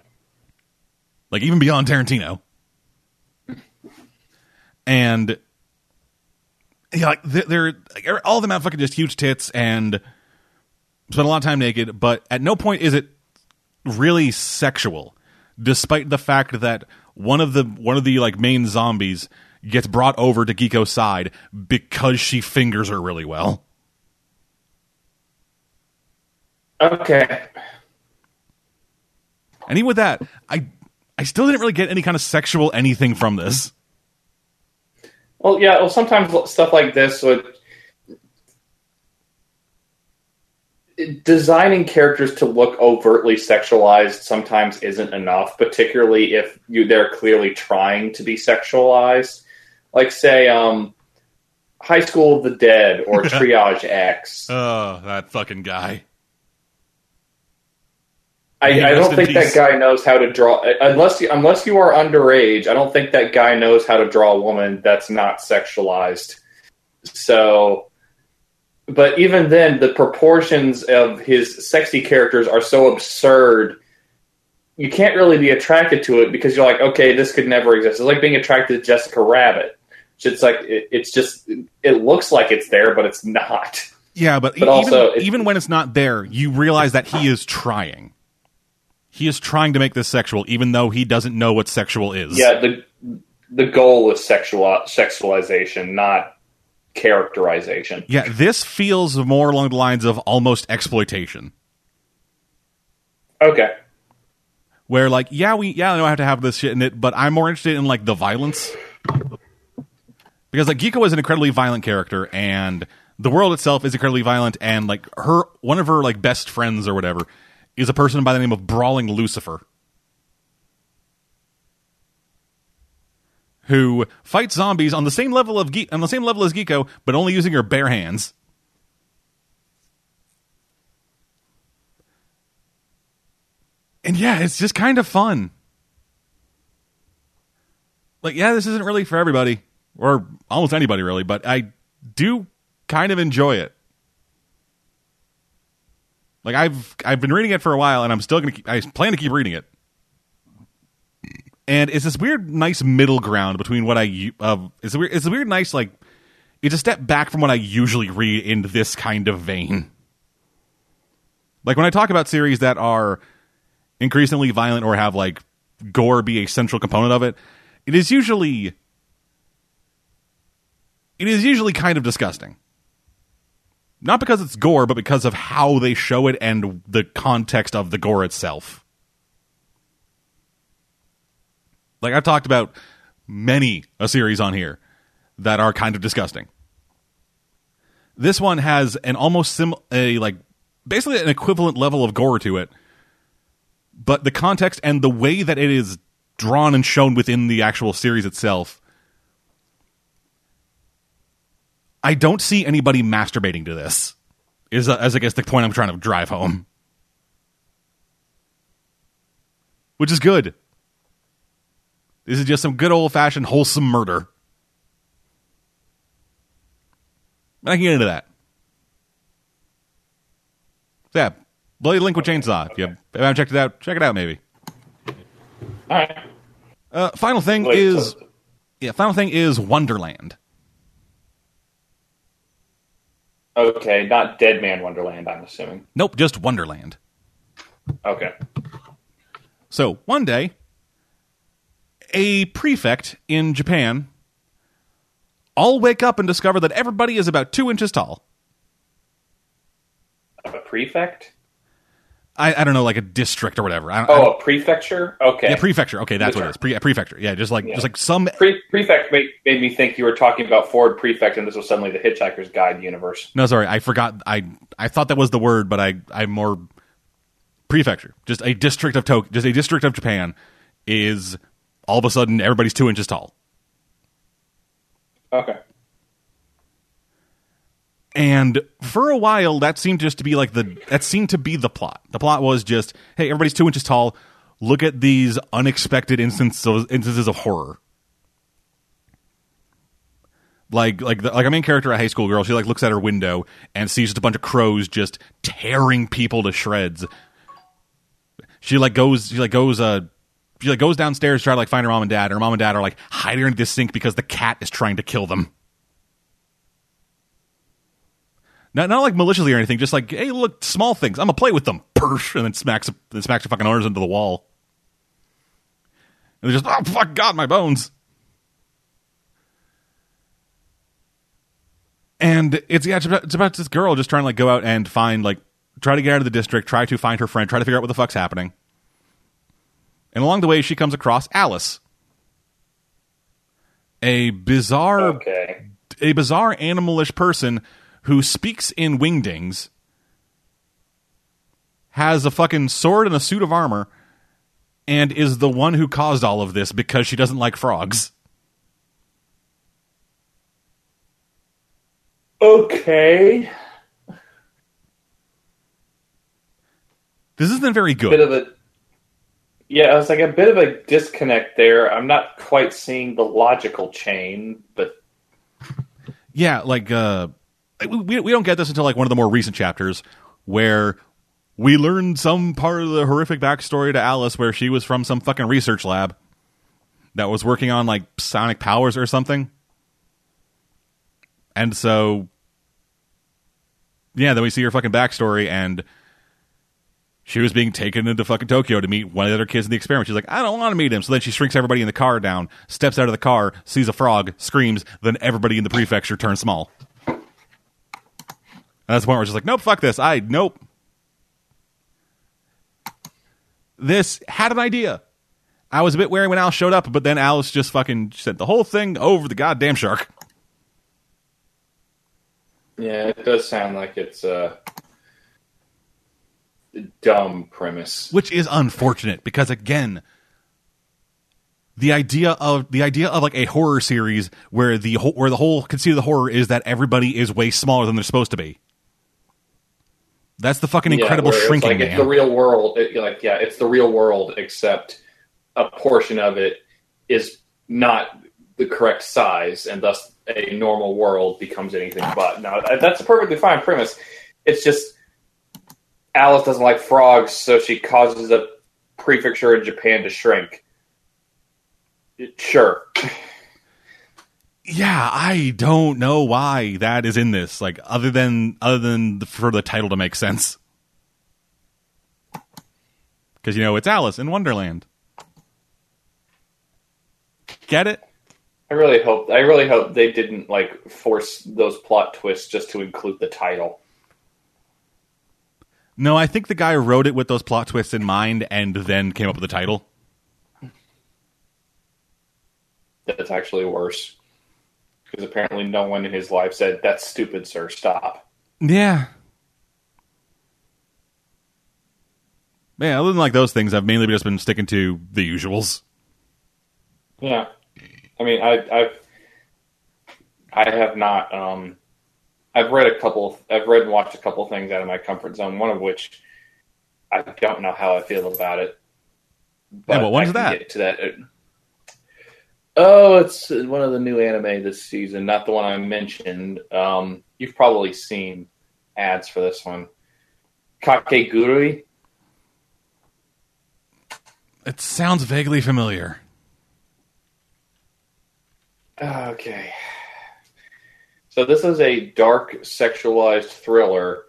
Like even beyond Tarantino. And yeah, like they're, they're like, er, all of them have fucking just huge tits and spend a lot of time naked, but at no point is it really sexual, despite the fact that one of the one of the like main zombies gets brought over to Giko's side because she fingers her really well. Okay. And even with that, I I still didn't really get any kind of sexual anything from this. Well, yeah. Well, sometimes stuff like this would designing characters to look overtly sexualized sometimes isn't enough, particularly if you they're clearly trying to be sexualized. Like say, um, High School of the Dead or Triage X. Oh, that fucking guy. I, I don't think peace. that guy knows how to draw uh, unless you, unless you are underage. I don't think that guy knows how to draw a woman that's not sexualized. So, but even then, the proportions of his sexy characters are so absurd. You can't really be attracted to it because you're like, okay, this could never exist. It's like being attracted to Jessica Rabbit. It's like it, it's just it looks like it's there, but it's not. Yeah, but, But even, also, even when it's not there, you realize that he is trying. He is trying to make this sexual, even though he doesn't know what sexual is. Yeah, the the goal is sexual sexualization, not characterization. Yeah, this feels more along the lines of almost exploitation. Okay. Where like, yeah, we yeah, I know I have to have this shit in it, but I'm more interested in like the violence. Because like Giko is an incredibly violent character and the world itself is incredibly violent and like her one of her like best friends or whatever is a person by the name of Brawling Lucifer. Who fights zombies on the same level of Ge- on the same level as Giko, but only using her bare hands. And yeah, it's just kind of fun. Like, yeah, this isn't really for everybody, or almost anybody really, but I do kind of enjoy it. Like I've I've been reading it for a while, and I'm still gonna keep, I plan to keep reading it. And it's this weird, nice middle ground between what I uh, it's a weird it's a weird, nice like it's a step back from what I usually read in this kind of vein. Like when I talk about series that are increasingly violent or have like gore be a central component of it, it is usually it is usually kind of disgusting. Not because it's gore, but because of how they show it and the context of the gore itself. Like I've talked about many a series on here that are kind of disgusting. This one has an almost sim a like basically an equivalent level of gore to it, but the context and the way that it is drawn and shown within the actual series itself. I don't see anybody masturbating to this. Is uh, as I guess the point I'm trying to drive home. Which is good. This is just some good old fashioned wholesome murder. I can get into that. So yeah, Bloody Link with Chainsaw. If you haven't checked it out, check it out maybe. All right. Uh, final thing Wait, is, so- yeah, final thing is Wonderland. Okay, not Dead Man Wonderland. I'm assuming. Nope, just Wonderland. Okay. So one day, a prefect in Japan all wake up and discover that everybody is about two inches tall. A prefect? I, I don't know, like a district or whatever. I, I Oh, don't- a prefecture. Okay. yeah, prefecture. Okay, that's what it is. Pre- prefecture. Yeah, just like Yeah. just like some. Pre- prefect made, made me think you were talking about Ford Prefect, and this was suddenly the Hitchhiker's Guide universe. No, sorry, I forgot. I I thought that was the word, but I I more prefecture. Just a district of Tokyo. Just a district of Japan is all of a sudden everybody's two inches tall. Okay. And for a while, that seemed just to be like the that seemed to be the plot. The plot was just, hey, everybody's two inches tall. Look at these unexpected instances instances of horror. Like like the, like a main character, a high school girl, she like looks at her window and sees just a bunch of crows just tearing people to shreds. She like goes she like goes uh she like goes downstairs to try to like find her mom and dad. And her mom and dad are like hiding under the sink because the cat is trying to kill them. Not not like maliciously or anything, just like, hey, look, small things. I'm gonna play with them. Persh, and then smacks then smacks her fucking arms into the wall. And they're just, oh fuck God, my bones. And it's yeah, it's about, it's about this girl just trying to like go out and find like try to get out of the district, try to find her friend, try to figure out what the fuck's happening. And along the way, she comes across Alice, a bizarre Okay. a bizarre animalish person who speaks in wingdings, has a fucking sword and a suit of armor, and is the one who caused all of this because she doesn't like frogs. Okay. This isn't very good. Bit of a. Yeah, it's like a bit of a disconnect there. I'm not quite seeing the logical chain, but Yeah, like uh we we don't get this until like one of the more recent chapters where we learn some part of the horrific backstory to Alice where she was from some fucking research lab that was working on like sonic powers or something. And so yeah, then we see her fucking backstory and she was being taken into fucking Tokyo to meet one of the other kids in the experiment. She's like, I don't want to meet him. So then she shrinks everybody in the car down, steps out of the car, sees a frog, screams, then everybody in the prefecture turns small. And that's the point where just like, nope, fuck this. I, nope. This had an idea. I was a bit wary when Alice showed up, but then Alice just fucking sent the whole thing over the goddamn shark. yeah, it does sound like it's a dumb premise. which is unfortunate because again the idea of the idea of like a horror series where the whole where the whole conceit of the horror is that everybody is way smaller than they're supposed to be that's the fucking incredible it's shrinking like man it's the real world. It, like, yeah, it's the real world, except a portion of it is not the correct size, and thus a normal world becomes anything but. Now, that's a perfectly fine premise. It's just Alice doesn't like frogs, so she causes a prefecture in Japan to shrink. Sure. yeah i don't know why that is in this like other than other than the, for the title to make sense because you know it's Alice in Wonderland. Get it? I really hope I really hope they didn't like force those plot twists just to include the title. No, I think the guy wrote it with those plot twists in mind and then came up with the title. That's actually worse. Because apparently no one in his life said, That's stupid, sir, stop. Yeah. Man, other than like those things, I've mainly just been sticking to the usuals. Yeah. I mean I I've I have not um I've read a couple I've read and watched a couple things out of my comfort zone, one of which I don't know how I feel about it. Yeah, what one's I can that? Get to that. Oh, it's one of the new anime this season, not the one I mentioned. Um, you've probably seen ads for this one. Kakegurui. It sounds vaguely familiar. Okay. So this is a dark sexualized thriller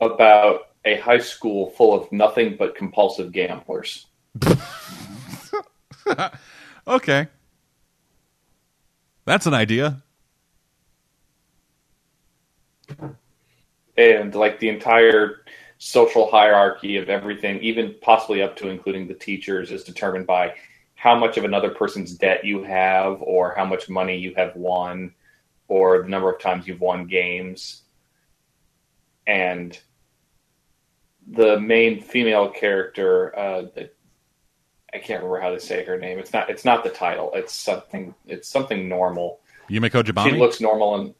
about a high school full of nothing but compulsive gamblers. Okay. That's an idea. And like the entire social hierarchy of everything, even possibly up to including the teachers, is determined by how much of another person's debt you have or how much money you have won or the number of times you've won games. And the main female character, uh, I can't remember how to say her name. It's not. It's not the title. It's something. It's something normal. Yumeko Jabami? She looks normal and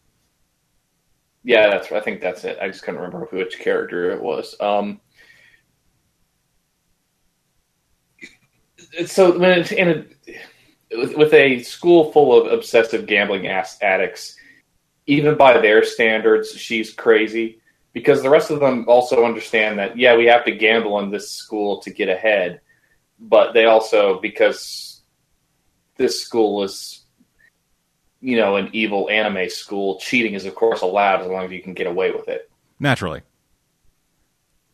yeah, that's. I think that's it. I just couldn't remember which character it was. Um, so when it's in a, with, with a school full of obsessive gambling ass addicts, even by their standards, she's crazy because the rest of them also understand that yeah, we have to gamble in this school to get ahead, but they also because this school is you know an evil anime school, cheating is of course allowed as long as you can get away with it. Naturally.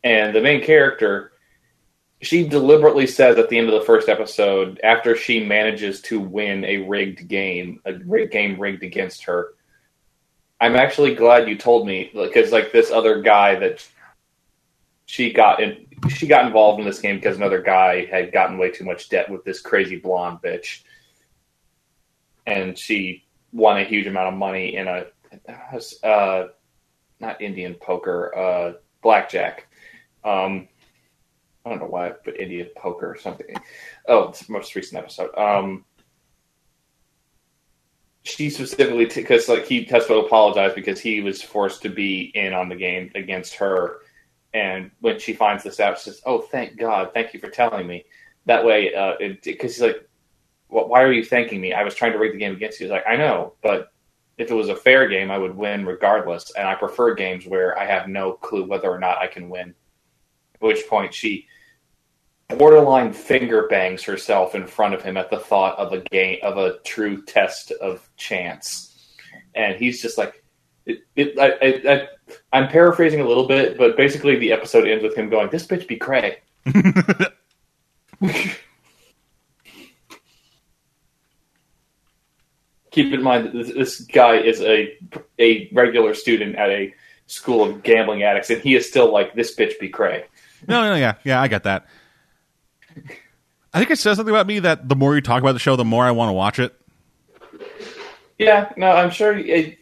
And the main character, she deliberately says at the end of the first episode, after she manages to win a rigged game, a rigged game rigged against her, I'm actually glad you told me because like this other guy that she got in, she got involved in this game because another guy had gotten way too much debt with this crazy blonde bitch, and she won a huge amount of money in a uh, not Indian poker, uh, blackjack. Um, I don't know why but Indian poker or something. Oh, it's most recent episode. Um, she specifically because like he has to apologize because he was forced to be in on the game against her, and when she finds this out, she says, "Oh, thank God! Thank you for telling me." That way, uh, because he's like, well, "Why are you thanking me? I was trying to rig the game against you." He's like, "I know, but if it was a fair game, I would win regardless, and I prefer games where I have no clue whether or not I can win." At which point she borderline finger bangs herself in front of him at the thought of a game of a true test of chance, and he's just like, it, it, I, I, I, I'm paraphrasing a little bit, but basically the episode ends with him going, "This bitch be cray." Keep in mind that this, this guy is a a regular student at a school of gambling addicts, and he is still like, "This bitch be cray." No, no, yeah, yeah, I get that. I think it says something about me that the more you talk about the show, the more I want to watch it. Yeah, no, I'm sure it,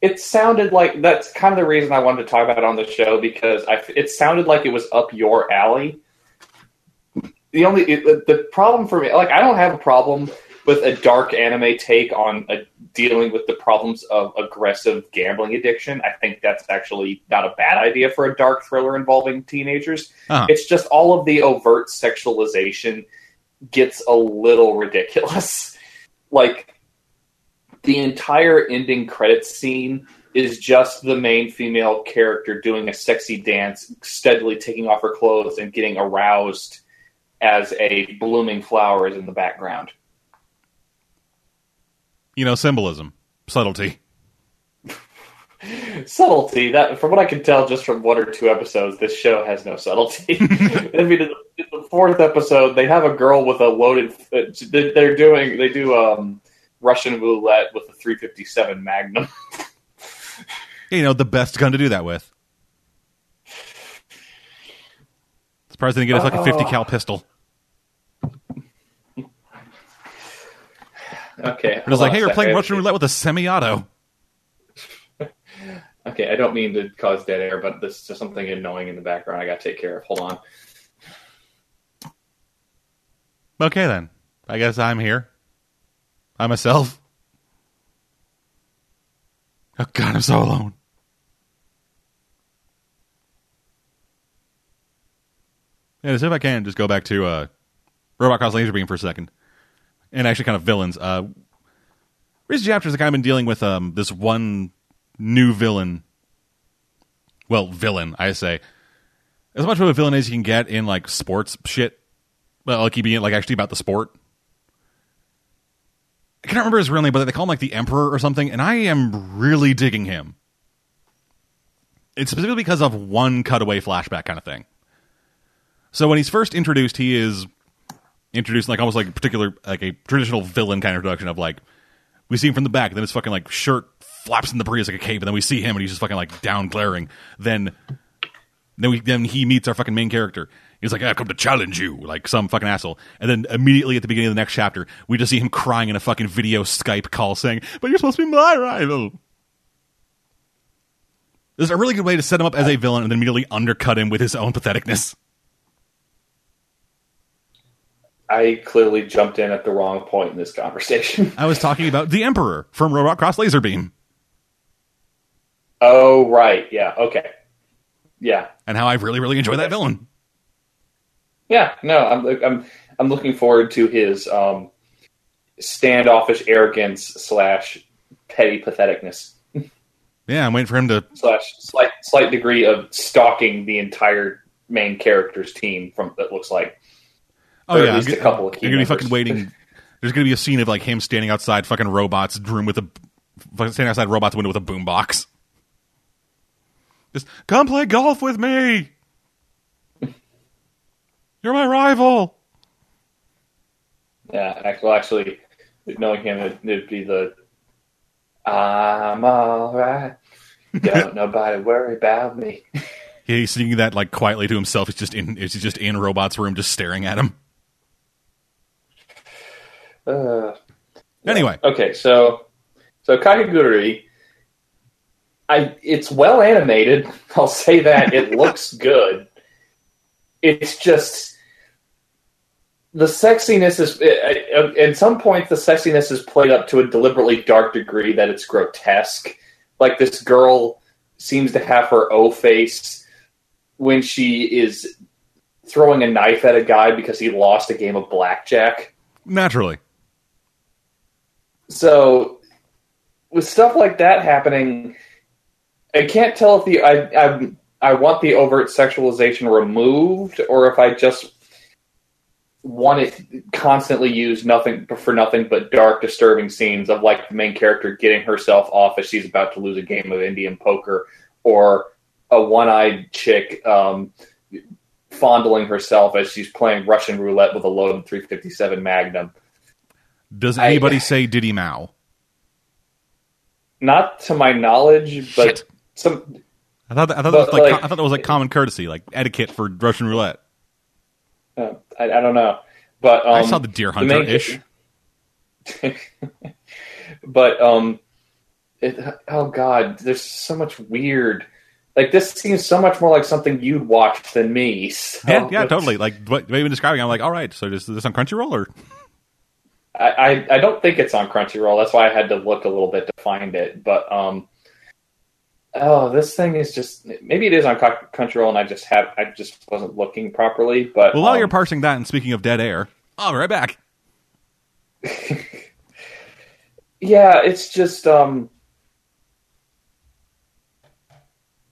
it sounded like that's kind of the reason I wanted to talk about it on the show because I, it sounded like it was up your alley. The only it, the problem for me, like, I don't have a problem with a dark anime take on a, dealing with the problems of aggressive gambling addiction. I think that's actually not a bad idea for a dark thriller involving teenagers. Uh-huh. It's just all of the overt sexualization gets a little ridiculous. like the entire ending credits scene is just the main female character doing a sexy dance, steadily taking off her clothes and getting aroused as a blooming flower is in the background. You know, symbolism, subtlety. subtlety that from what i can tell just from one or two episodes this show has no subtlety i mean in the, fourth episode they have a girl with a loaded uh, they- they're doing they do um russian roulette with a 357 magnum You know, the best gun to do that with. Surprised they didn't get a fucking 50 cal pistol. okay It was like, hey, you're playing. Russian roulette with a semi-auto. okay i don't mean to cause dead air but this is just something annoying in the background i gotta take care of hold on Okay, then. I guess I'm here. I myself. Oh God, I'm so alone. Yeah, so if I can, just go back to uh, Robot Cross Laser Beam for a second, and actually kind of villains. Uh, recent chapters have kind of been dealing with um, this one new villain. Well, villain, I say. As much of a villain as you can get in like sports shit. Well, like he being like actually about the sport. I can't remember his real name, but they call him like the Emperor or something, and I am really digging him. It's specifically because of one cutaway flashback kind of thing. So when he's first introduced, he is introduced like almost like a particular like a traditional villain kind of introduction of like we see him from the back, then his fucking like shirt flaps in the breeze like a cape, and then we see him and he's just fucking like down glaring. Then then we then he meets our fucking main character. He's like, "I come to challenge you," like some fucking asshole. And then immediately at the beginning of the next chapter, we just see him crying in a fucking video Skype call, saying, "But you're supposed to be my rival." This is a really good way to set him up as a villain and then immediately undercut him with his own patheticness. i clearly jumped in at the wrong point in this conversation I was talking about the Emperor from Robot Cross Laser Beam oh right yeah okay yeah and how I really, really enjoy that villain. Yeah, no, I'm I'm I'm looking forward to his um, standoffish arrogance slash petty patheticness Yeah, I'm waiting for him to. slash slight slight degree of stalking the entire main character's team from that looks like. Oh Or at yeah, least a couple of key I'm gonna be fucking waiting. There's gonna be a scene of like him standing outside fucking robots room with a fucking standing outside robots window with a boombox. Just come play golf with me. You're my rival. Yeah, well, actually, knowing him, it, it'd be the "I'm all right, don't nobody worry about me." Yeah, he's singing that like quietly to himself. He's just in. He's just in robot's room, just staring at him. Uh, Anyway, Okay, so so Kakegurui, I it's well animated. I'll say that it looks good. It's just the sexiness is eh, eh, eh, at at some point the sexiness is played up to a deliberately dark degree that it's grotesque. Like this girl seems to have her O face when she is throwing a knife at a guy because he lost a game of blackjack. naturally, So with stuff like that happening, I can't tell if the I I I want the overt sexualization removed or if I just want it constantly used nothing for nothing but dark, disturbing scenes of like the main character getting herself off as she's about to lose a game of Indian poker, or a one-eyed chick um, fondling herself as she's playing Russian roulette with a loaded 357 Magnum. does I- anybody say Diddy Mao? Not to my knowledge, but Shit. some I thought that, I thought But, that was like, like- I thought that was like common courtesy, like etiquette for Russian roulette. Uh, I, I don't know, but um, I saw the Deer Hunter ish. but um, it, oh god, there's so much weird. Like this seems so much more like something you'd watch than me. So Yeah, yeah, totally. Like what you've been describing, I'm like, all right. So is this on Crunchyroll or? I, I I don't think it's on Crunchyroll. That's why I had to look a little bit to find it. But um, oh, this thing is just maybe it is on Co- Crunchyroll, and I just have I just wasn't looking properly. But Well, while um, you're parsing that and speaking of dead air, I'll be right back. yeah, it's just um,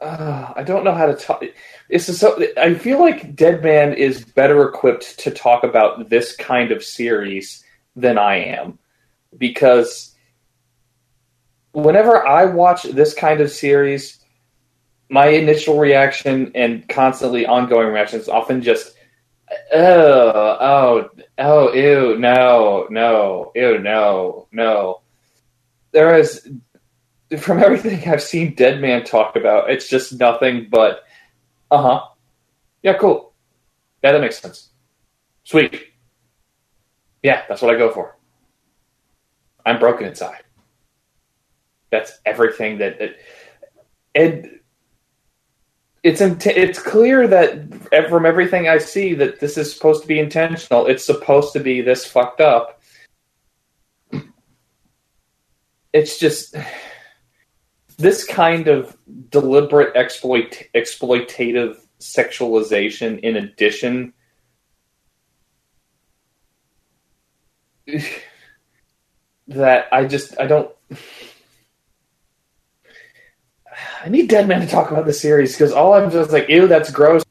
uh, I don't know how to talk. It's just so I feel like Dead Man is better equipped to talk about this kind of series than I am because whenever I watch this kind of series, my initial reaction and constantly ongoing reaction is often just, oh, oh, oh, ew, no, no, ew, no, no. There is, from everything I've seen Dead Man talk about, it's just nothing but, uh huh, yeah, cool, yeah, that makes sense, sweet, yeah, that's what I go for. I'm broken inside. That's everything that, and it's it's clear that from everything I see that this is supposed to be intentional. It's supposed to be this fucked up. It's just this kind of deliberate exploit exploitative sexualization in addition that I just I don't I need Dead Man to talk about the series because all I'm just like, ew, that's gross.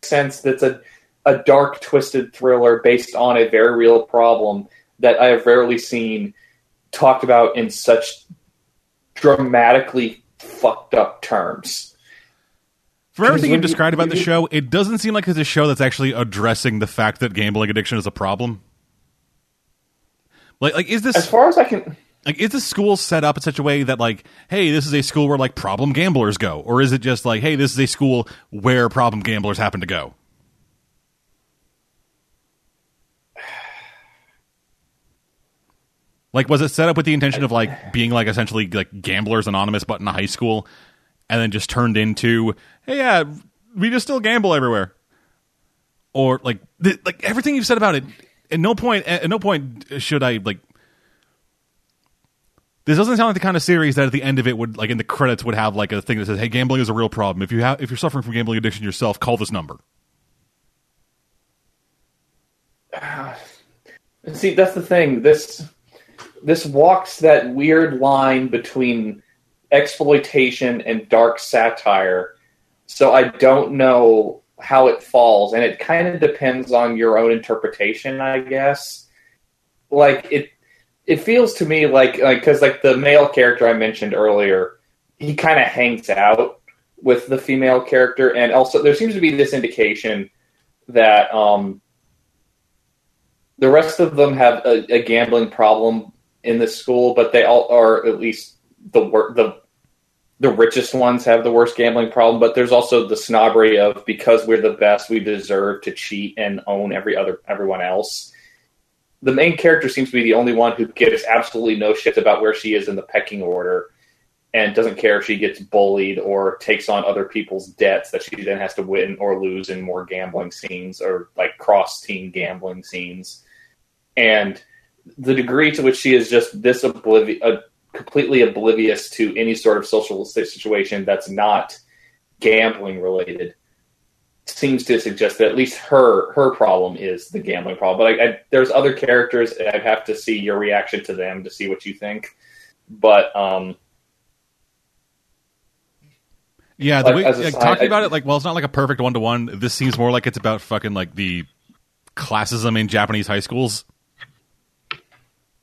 Sense that's a a dark, twisted thriller based on a very real problem that I have rarely seen talked about in such dramatically fucked up terms. For everything you've described about the show, it doesn't seem like it's a show that's actually addressing the fact that gambling addiction is a problem. Like, like is this as far as I can? Like, is the school set up in such a way that, like, hey, this is a school where like problem gamblers go, or is it just like, hey, this is a school where problem gamblers happen to go? Like, was it set up with the intention of like being like essentially like gamblers anonymous, but in a high school, and then just turned into, hey, yeah, we just still gamble everywhere, or like, th- like everything you've said about it. At no point, at no point should I like this doesn't sound like the kind of series that at the end of it would like in the credits would have like a thing that says, "Hey, gambling is a real problem. If you have if you're suffering from gambling addiction yourself, call this number." See, that's the thing. This this walks that weird line between exploitation and dark satire. So I don't know how it falls, and it kind of depends on your own interpretation, I guess. Like it it feels to me like like because like the male character I mentioned earlier, he kind of hangs out with the female character, and also there seems to be this indication that um, the rest of them have a, a gambling problem in the school, but they all are at least the the the richest ones have the worst gambling problem, but there's also the snobbery of because we're the best, we deserve to cheat and own every other everyone else the main character seems to be the only one who gives absolutely no shit about where she is in the pecking order and doesn't care if she gets bullied or takes on other people's debts that she then has to win or lose in more gambling scenes or like cross team gambling scenes. And the degree to which she is just this oblivious, uh, completely oblivious to any sort of social situation that's not gambling related seems to suggest that at least her her problem is the gambling problem. But I, I, there's other characters. I'd have to see your reaction to them to see what you think. But um, yeah, the way, like, talking about it, like, well, it's not like a perfect one to one. This seems more like it's about fucking like the classism in Japanese high schools.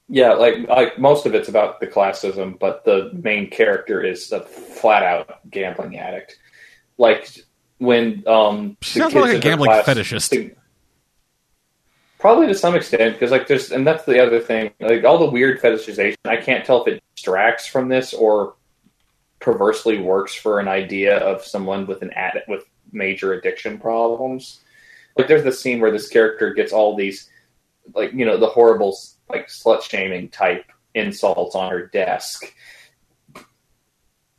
Yeah, like like most of it's about the classism, but the main character is a flat out gambling addict. Like when um she sounds like a gambling fetishist. The, probably to some extent because like there's and that's the other thing like all the weird fetishization i can't tell if it distracts from this or perversely works for an idea of someone with an ad with major addiction problems like there's the scene where this character gets all these like you know the horrible like slut shaming type insults on her desk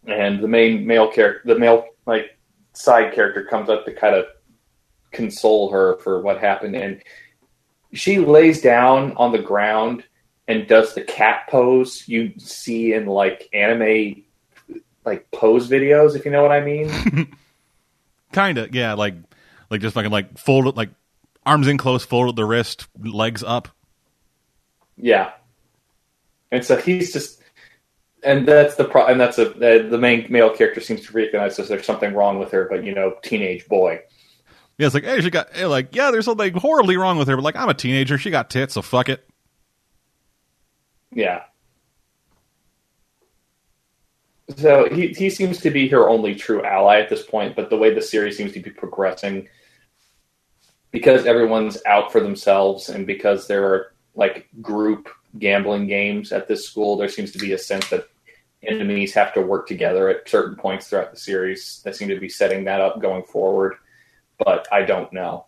and the main male character the male like side character comes up to kind of console her for what happened and she lays down on the ground and does the cat pose you see in like anime like pose videos if you know what i mean. Kind of yeah like like just fucking like folded like arms in close folded the wrist legs up. Yeah. And so he's just and that's the pro- and that's a the main male character seems to recognize that there's something wrong with her, but you know, teenage boy. Yeah, it's like, hey, she got hey, like, yeah, there's something horribly wrong with her, but like, I'm a teenager, she got tits, so fuck it. Yeah. So he he seems to be her only true ally at this point, but the way the series seems to be progressing, because everyone's out for themselves and because there are like group gambling games at this school, there seems to be a sense that enemies have to work together at certain points throughout the series. They seem to be setting that up going forward, but I don't know.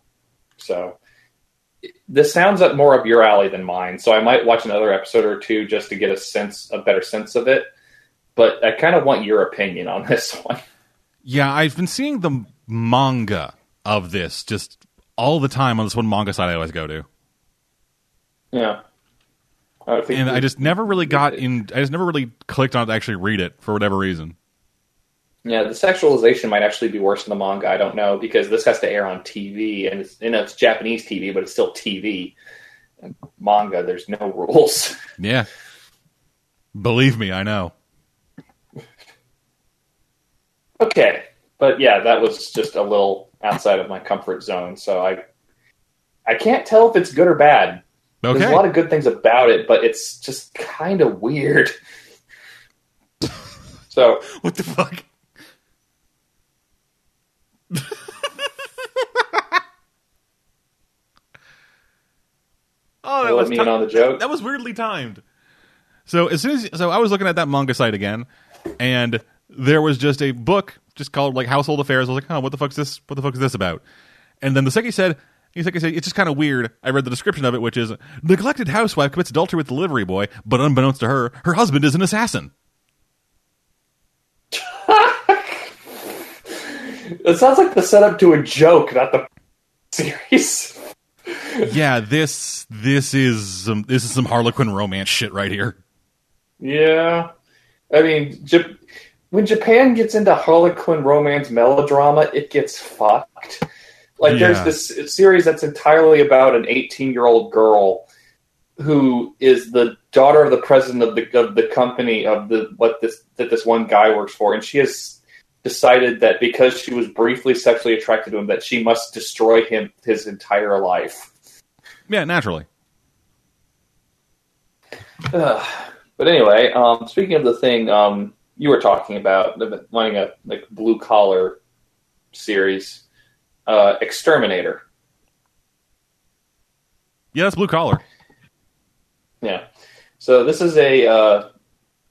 So this sounds up more up your alley than mine. So I might watch another episode or two just to get a sense, a better sense of it. But I kind of want your opinion on this one. Yeah, I've been seeing the manga of this just all the time on this one manga site I always go to. Yeah. I And I just never really got in I just never really clicked on it to actually read it for whatever reason. Yeah, the sexualization might actually be worse in the manga. I don't know because this has to air on TV, and it's you know it's Japanese TV, but it's still TV. And manga, there's no rules. Yeah. Believe me, I know. okay, but yeah, that was just a little outside of my comfort zone. So I, I can't tell if it's good or bad. There's a lot of good things about it, but it's just kind of weird. so What the fuck? oh, that was me in on the joke. that was weirdly timed. So as soon as so I was looking at that manga site again, and there was just a book just called like Household Affairs. I was like, oh, what the fuck's this? What the fuck is this about? And then the second he said. He's like I said, it's just kind of weird. I read the description of it, which is neglected housewife commits adultery with delivery boy, but unbeknownst to her, her husband is an assassin. It sounds like the setup to a joke, not the series. yeah, this this is some this is some Harlequin romance shit right here. Yeah, I mean, Jap- when Japan gets into Harlequin romance melodrama, it gets fucked. Like, Yeah. there's this series that's entirely about an 18 year old girl who is the daughter of the president of the of the company of the what this that this one guy works for, and she has decided that because she was briefly sexually attracted to him, that she must destroy him his entire life. Yeah, naturally. Ugh. but anyway, um, speaking of the thing um, you were talking about, the- wanting a like blue collar series, uh, Exterminator. Yeah, that's blue collar. Yeah. So this is a uh,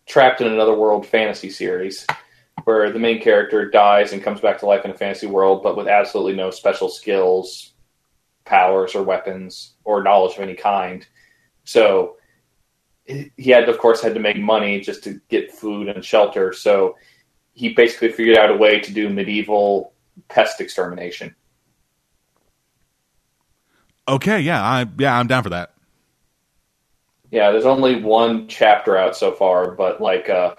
trapped in another world fantasy series where the main character dies and comes back to life in a fantasy world, but with absolutely no special skills, powers, or weapons or knowledge of any kind. So he had, of course, had to make money just to get food and shelter. So he basically figured out a way to do medieval pest extermination. Okay, yeah, I yeah, I'm down for that. Yeah, there's only one chapter out so far, but like uh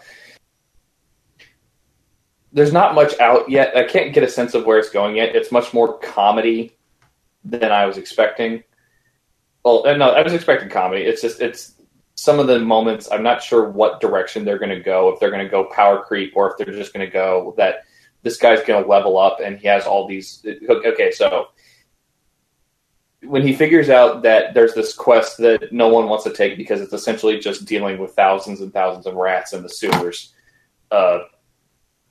there's not much out yet. I can't get a sense of where it's going yet. It's much more comedy than I was expecting. Well, uh, no, I was expecting comedy. It's just it's some of the moments I'm not sure what direction they're going to go. If they're going to go power creep or if they're just going to go that this guy's going to level up and he has all these. Okay, so when he figures out that there's this quest that no one wants to take because it's essentially just dealing with thousands and thousands of rats in the sewers, uh,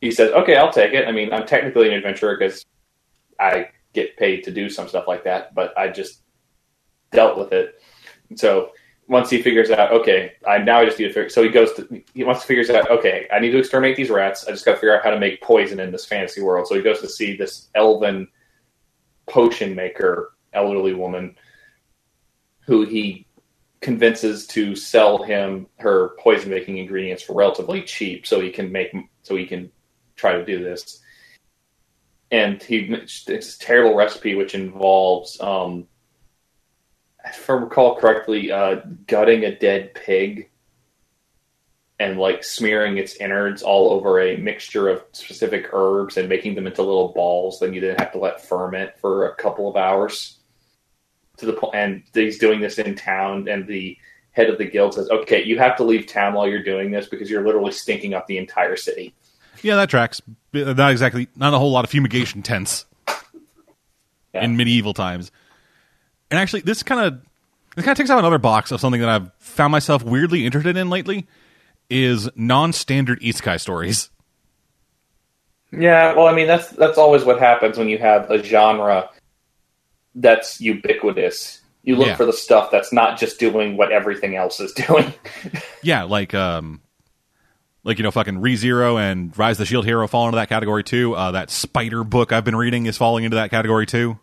he says, "Okay, I'll take it." I mean, I'm technically an adventurer because I get paid to do some stuff like that, but I just dealt with it. So once he figures out, okay, I now I just need to figure. So he goes to he wants to figures out, okay, I need to exterminate these rats. I just got to figure out how to make poison in this fantasy world. So he goes to see this elven potion maker, elderly woman, who he convinces to sell him her poison making ingredients for relatively cheap, so he can make so he can try to do this. And he it's this terrible recipe which involves um, if I recall correctly, uh, gutting a dead pig and like smearing its innards all over a mixture of specific herbs and making them into little balls. Then you then have to let ferment for a couple of hours. To the point, and he's doing this in town, and the head of the guild says, "Okay, you have to leave town while you're doing this because you're literally stinking up the entire city." Yeah, that tracks. Not exactly. Not a whole lot of fumigation tents Yeah. in medieval times. And actually, this kind of this kind of takes out another box of something that I've found myself weirdly interested in lately. is non-standard isekai stories. Yeah, well, I mean that's that's always what happens when you have a genre that's ubiquitous. You look Yeah. for the stuff that's not just doing what everything else is doing. Yeah, like um, like you know, fucking ReZero and Rise of the Shield Hero fall into that category too. Uh, that Spider book I've been reading is falling into that category too.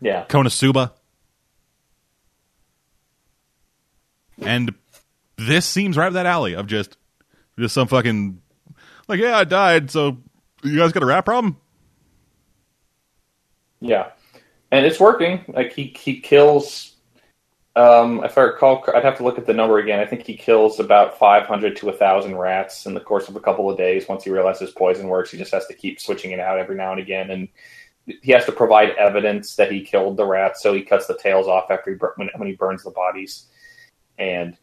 yeah, Konosuba. And this seems right up that alley of just just some fucking like yeah I died so you guys got a rat problem yeah, and it's working. Like he he kills. Um, if I recall, I'd have to look at the number again. I think he kills about 500 to 1,000 rats in the course of a couple of days. Once he realizes poison works, he just has to keep switching it out every now and again. And he has to provide evidence that he killed the rats, so he cuts the tails off after he when, when he burns the bodies. And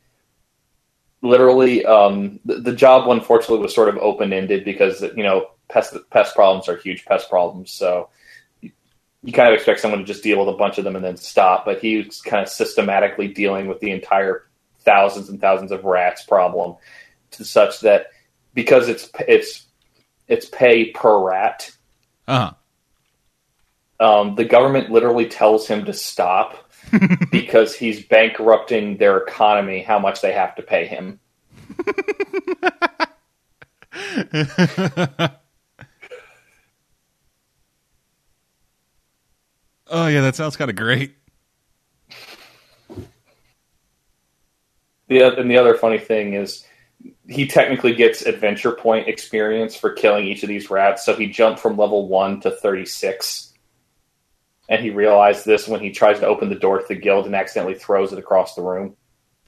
literally, um, the, the job unfortunately was sort of open ended because you know pest pest problems are huge pest problems. So you kind of expect someone to just deal with a bunch of them and then stop, but he's kind of systematically dealing with the entire thousands and thousands of rats problem to such that because it's it's it's pay per rat uh-huh um, the government literally tells him to stop because he's bankrupting their economy how much they have to pay him. oh yeah that sounds kind of great The and the other funny thing is he technically gets adventure point experience for killing each of these rats, so he jumped from level 1 to 36. And he realized this when he tries to open the door to the guild and accidentally throws it across the room.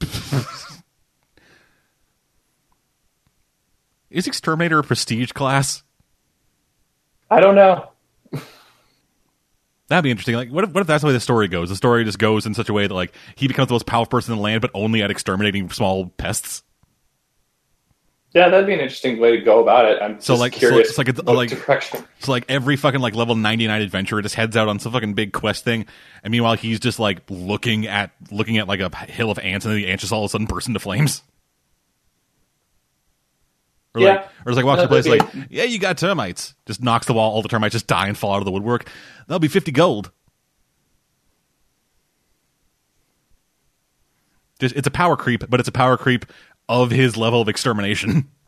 is exterminator a prestige class I don't know. That'd be interesting. Like, what if, what if that's the way the story goes? The story just goes in such a way that like he becomes the most powerful person in the land, but only at exterminating small pests. Yeah, that'd be an interesting way to go about it. I'm So, like- so curious it's like it's- what like- direction. So like every fucking like level ninety nine adventurer just heads out on some fucking big quest thing, and meanwhile he's just like looking at looking at like a hill of ants, and then the ants just all of a sudden burst into flames. Or Yeah. like, or it's like walks to a place like, yeah, you got termites. Just knocks the wall, all the termites just die and fall out of the woodwork. That'll be fifty gold. Just, it's a power creep, but it's a power creep of his level of extermination.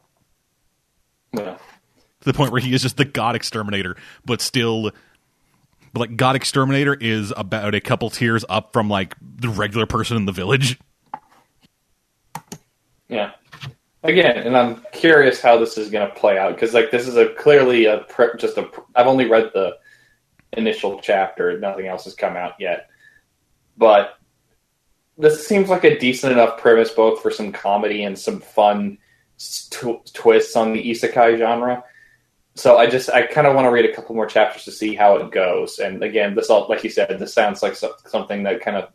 Yeah. to the point where he is just the god exterminator, but still, but like god exterminator is about a couple tiers up from like the regular person in the village. Yeah. Again, and I'm curious how this is going to play out because, like, this is a clearly a pre- just a. I've only read the initial chapter; nothing else has come out yet. But this seems like a decent enough premise, both for some comedy and some fun tw- twists on the isekai genre. So I just I kind of want to read a couple more chapters to see how it goes. And again, this all like you said, this sounds like so- something that kind of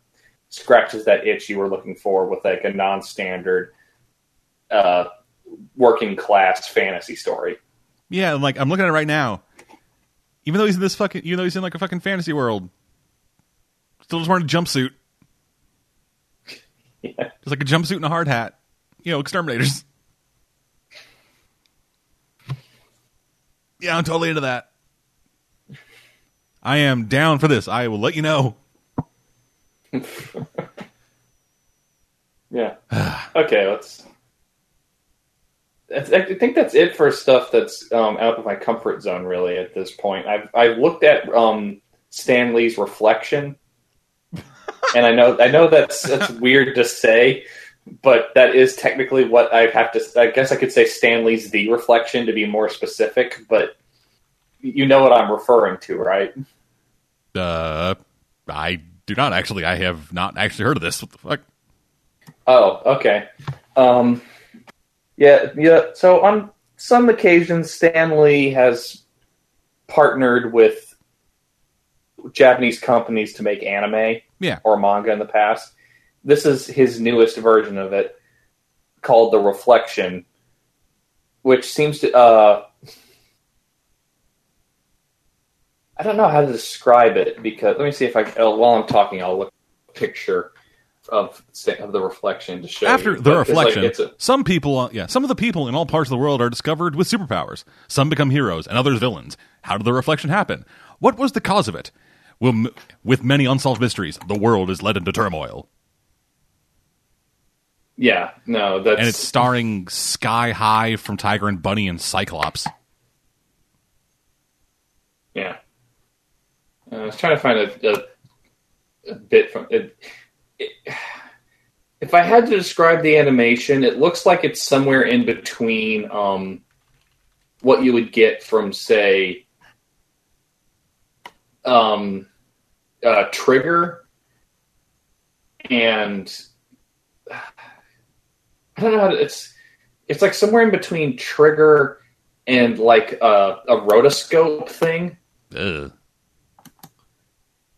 scratches that itch you were looking for with like a non-standard uh, working class fantasy story. Yeah, and like I'm looking at it right now. Even though he's in this fucking, even though he's in like a fucking fantasy world, still just wearing a jumpsuit, Yeah. just like a jumpsuit and a hard hat. You know, exterminators. Yeah, I'm totally into that. I am down for this. I will let you know. Yeah. okay, let's. I think that's it for stuff that's um, out of my comfort zone. Really, at this point, I've I've looked at um, Stan Lee's reflection, and I know I know that's that's weird to say, but that is technically what I have to. I guess I could say Stan Lee's the reflection to be more specific, but you know what I'm referring to, right? Uh, I do not actually. I have not actually heard of this. What the fuck? Oh, okay. Um, yeah, yeah. So on some occasions, Stan Lee has partnered with Japanese companies to make anime Yeah. or manga in the past. This is his newest version of it, called The Reflection, which seems to. Uh, I don't know how to describe it because let me see if I. Uh, while I'm talking, I'll look picture. Of of the reflection to show After you. the But like- reflection, it's a- some people, uh, yeah, some of the people in all parts of the world are discovered with superpowers. Some become heroes and others villains. How did the reflection happen? What was the cause of it? Well, with many unsolved mysteries, the world is led into turmoil. yeah, no, that's And it's starring Sky High from Tiger and Bunny and Cyclops. Yeah. Uh, I was trying to find a, a, a bit from it, it. If I had to describe the animation, it looks like it's somewhere in between um, what you would get from, say, um, uh, Trigger and I don't know how to, it's it's like somewhere in between Trigger and like a, a rotoscope thing. Ugh.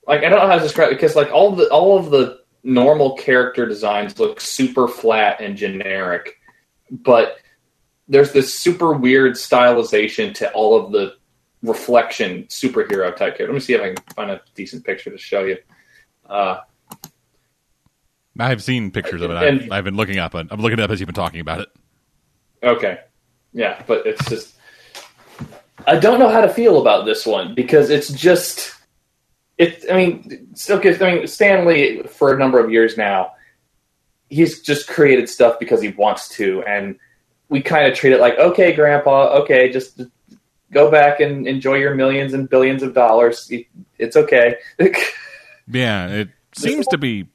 Like I don't know how to describe it because like all the all of the normal character designs look super flat and generic, but there's this super weird stylization to all of the reflection superhero type character. Let me see if I can find a decent picture to show you. Uh, I've seen pictures of it. And- I've, I've been looking up. I'm looking it up as you've been talking about it. Okay. Yeah, but it's just I don't know how to feel about this one because it's just it I mean still gives I mean Stan Lee for a number of years now he's just created stuff because he wants to and we kind of treat it like okay grandpa okay just go back and enjoy your millions and billions of dollars it's okay Yeah, it seems to be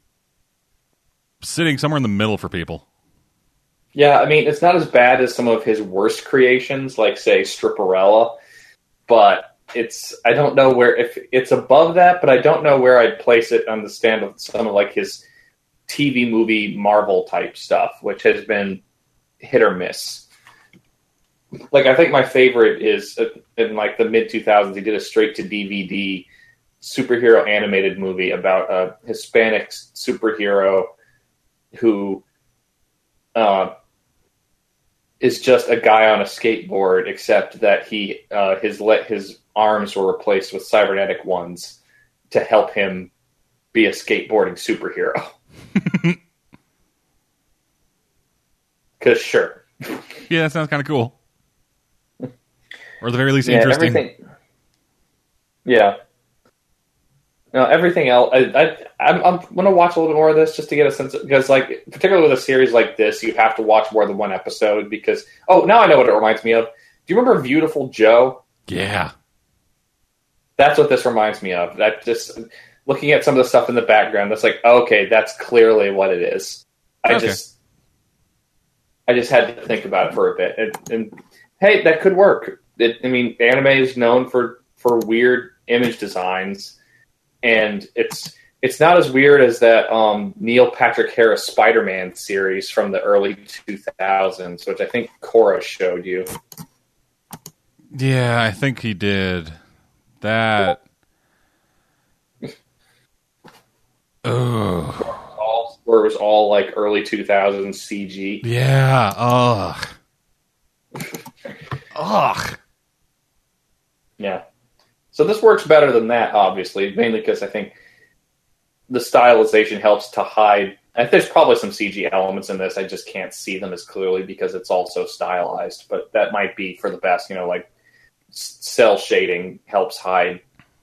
sitting somewhere in the middle for people. Yeah, I mean, it's not as bad as some of his worst creations, like say Stripperella, but it's I don't know where if it's above that, but I don't know where I'd place it on the stand of some of like his TV movie Marvel type stuff, which has been hit or miss. Like I think my favorite is uh, in like the mid 2000s he did a straight to DVD superhero animated movie about a Hispanic superhero who uh, is just a guy on a skateboard, except that he uh, his let his arms were replaced with cybernetic ones to help him be a skateboarding superhero. Because sure, Yeah, that sounds kind of cool. Or at the very least, yeah, interesting. everything. Yeah. No, everything else. I, I, I'm, I'm going to watch a little bit more of this just to get a sense of, because, like, particularly with a series like this, you have to watch more than one episode because. Oh, now I know what it reminds me of. Do you remember Viewtiful Joe? Yeah. That's what this reminds me of. That just looking at some of the stuff in the background, that's like, okay, that's clearly what it is. I Okay. just, I just had to think about it for a bit, and, and hey, that could work. It, I mean, anime is known for for weird image designs, and it's it's not as weird as that um, Neil Patrick Harris Spider Man series from the early 2000s, which I think Cora showed you. Yeah, I think he did. That. Oh. All where it was all like early 2000s CG. Yeah. Ugh. Ugh. Yeah. So this works better than that, obviously, mainly because I think the stylization helps to hide. And there's probably some CG elements in this. I just can't see them as clearly because it's all so stylized. But that might be for the best. You know, like s- cel shading helps hide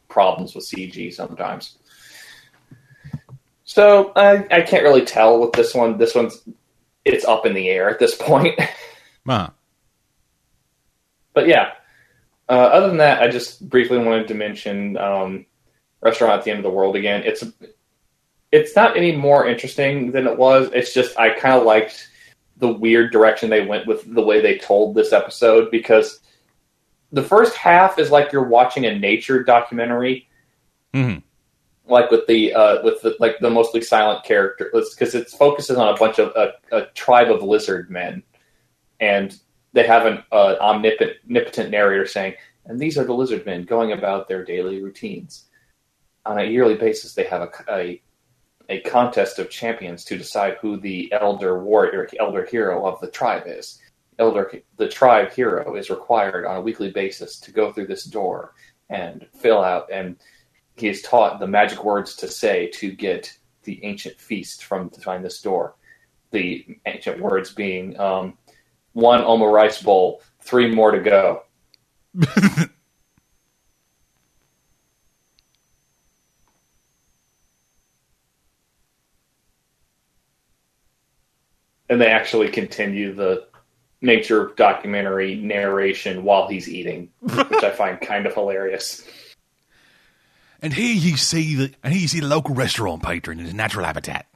problems with CG sometimes. So I, I can't really tell with this one. This one's it's up in the air at this point. Huh. but yeah. Uh, other than that, I just briefly wanted to mention um, Restaurant at the End of the World again. It's it's not any more interesting than it was. It's just I kind of liked the weird direction they went with the way they told this episode because the first half is like you're watching a nature documentary, hmm like with the uh, with the like the mostly silent character because it focuses on a bunch of a, a tribe of lizard men, and they have an uh, omnipotent, omnipotent narrator saying, "And these are the lizard men going about their daily routines. On a yearly basis, they have a a, a contest of champions to decide who the elder warrior, elder hero of the tribe is. Elder, the tribe hero is required on a weekly basis to go through this door and fill out and." he is taught the magic words to say to get the ancient feast from behind this door. The ancient words being um, one Oma rice bowl, three more to go. and they actually continue the nature documentary narration while he's eating, which I find kind of hilarious. And here you see the and here you see the local restaurant patron in his natural habitat.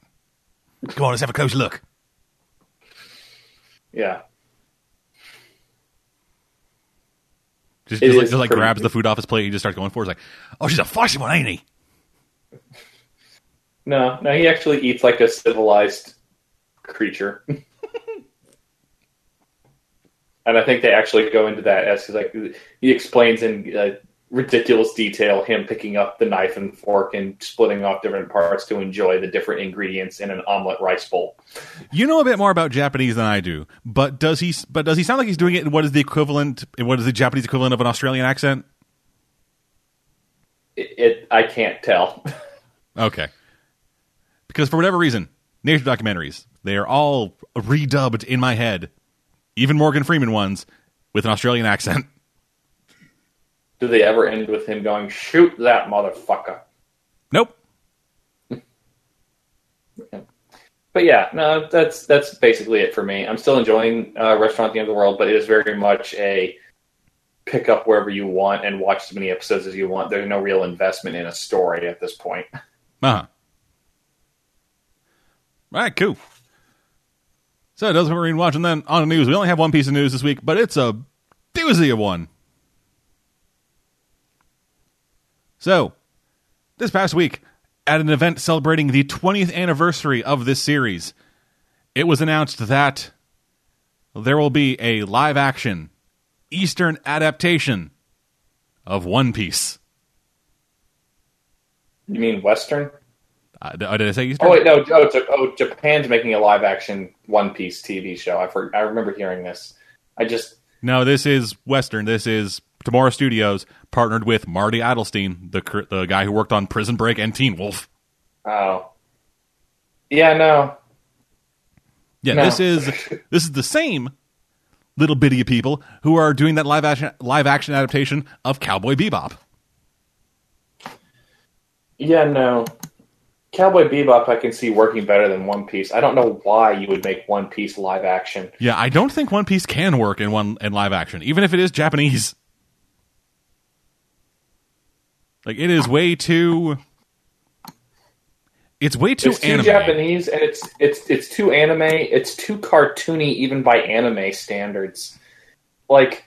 Come on, let's have a close look. Yeah. Just, just, like, just like grabs the food off his plate. He just starts going for it. He's like, oh, she's a fussy one, ain't he? No, no, he actually eats like a civilized creature. and I think they actually go into that as like he explains in uh, ridiculous detail him picking up the knife and fork and splitting off different parts to enjoy the different ingredients in an omelet rice bowl. You know a bit more about Japanese than I do, but does he? But does he sound like he's doing it in what is the equivalent? What is the Japanese equivalent of an Australian accent? It, it I can't tell. Okay, because for whatever reason, nature documentaries they are all redubbed in my head, even Morgan Freeman ones with an Australian accent. Do they ever end with him going, "Shoot that motherfucker"? Nope. But yeah, no, that's that's basically it for me. I'm still enjoying uh, Restaurant at the End of the World, but it is very much a pick up wherever you want and watch as many episodes as you want. There's no real investment in a story at this point. Uh huh. All right, cool. So what we're been watching then on the news. We only have one piece of news this week, but it's a doozy of one. So, this past week, at an event celebrating the 20th anniversary of this series, it was announced that there will be a live action Eastern adaptation of One Piece. You mean Western? Uh, did I say Eastern? Oh wait, no. Oh, oh, Japan's making a live action One Piece TV show. I for, I remember hearing this. I just No, this is Western. This is Tomorrow Studios partnered with Marty Adelstein, the the guy who worked on Prison Break and Teen Wolf. oh yeah, no. Yeah, No. this is this is the same little bitty of people who are doing that live action live action adaptation of Cowboy Bebop. Yeah, no. Cowboy Bebop, I can see working better than One Piece. I don't know why you would make One Piece live action. Yeah, I don't think One Piece can work in one in live action, even if it is Japanese. Like it is ah. way too. It's way too it's too anime. Japanese and it's it's it's too anime. It's too cartoony, even by anime standards. Like,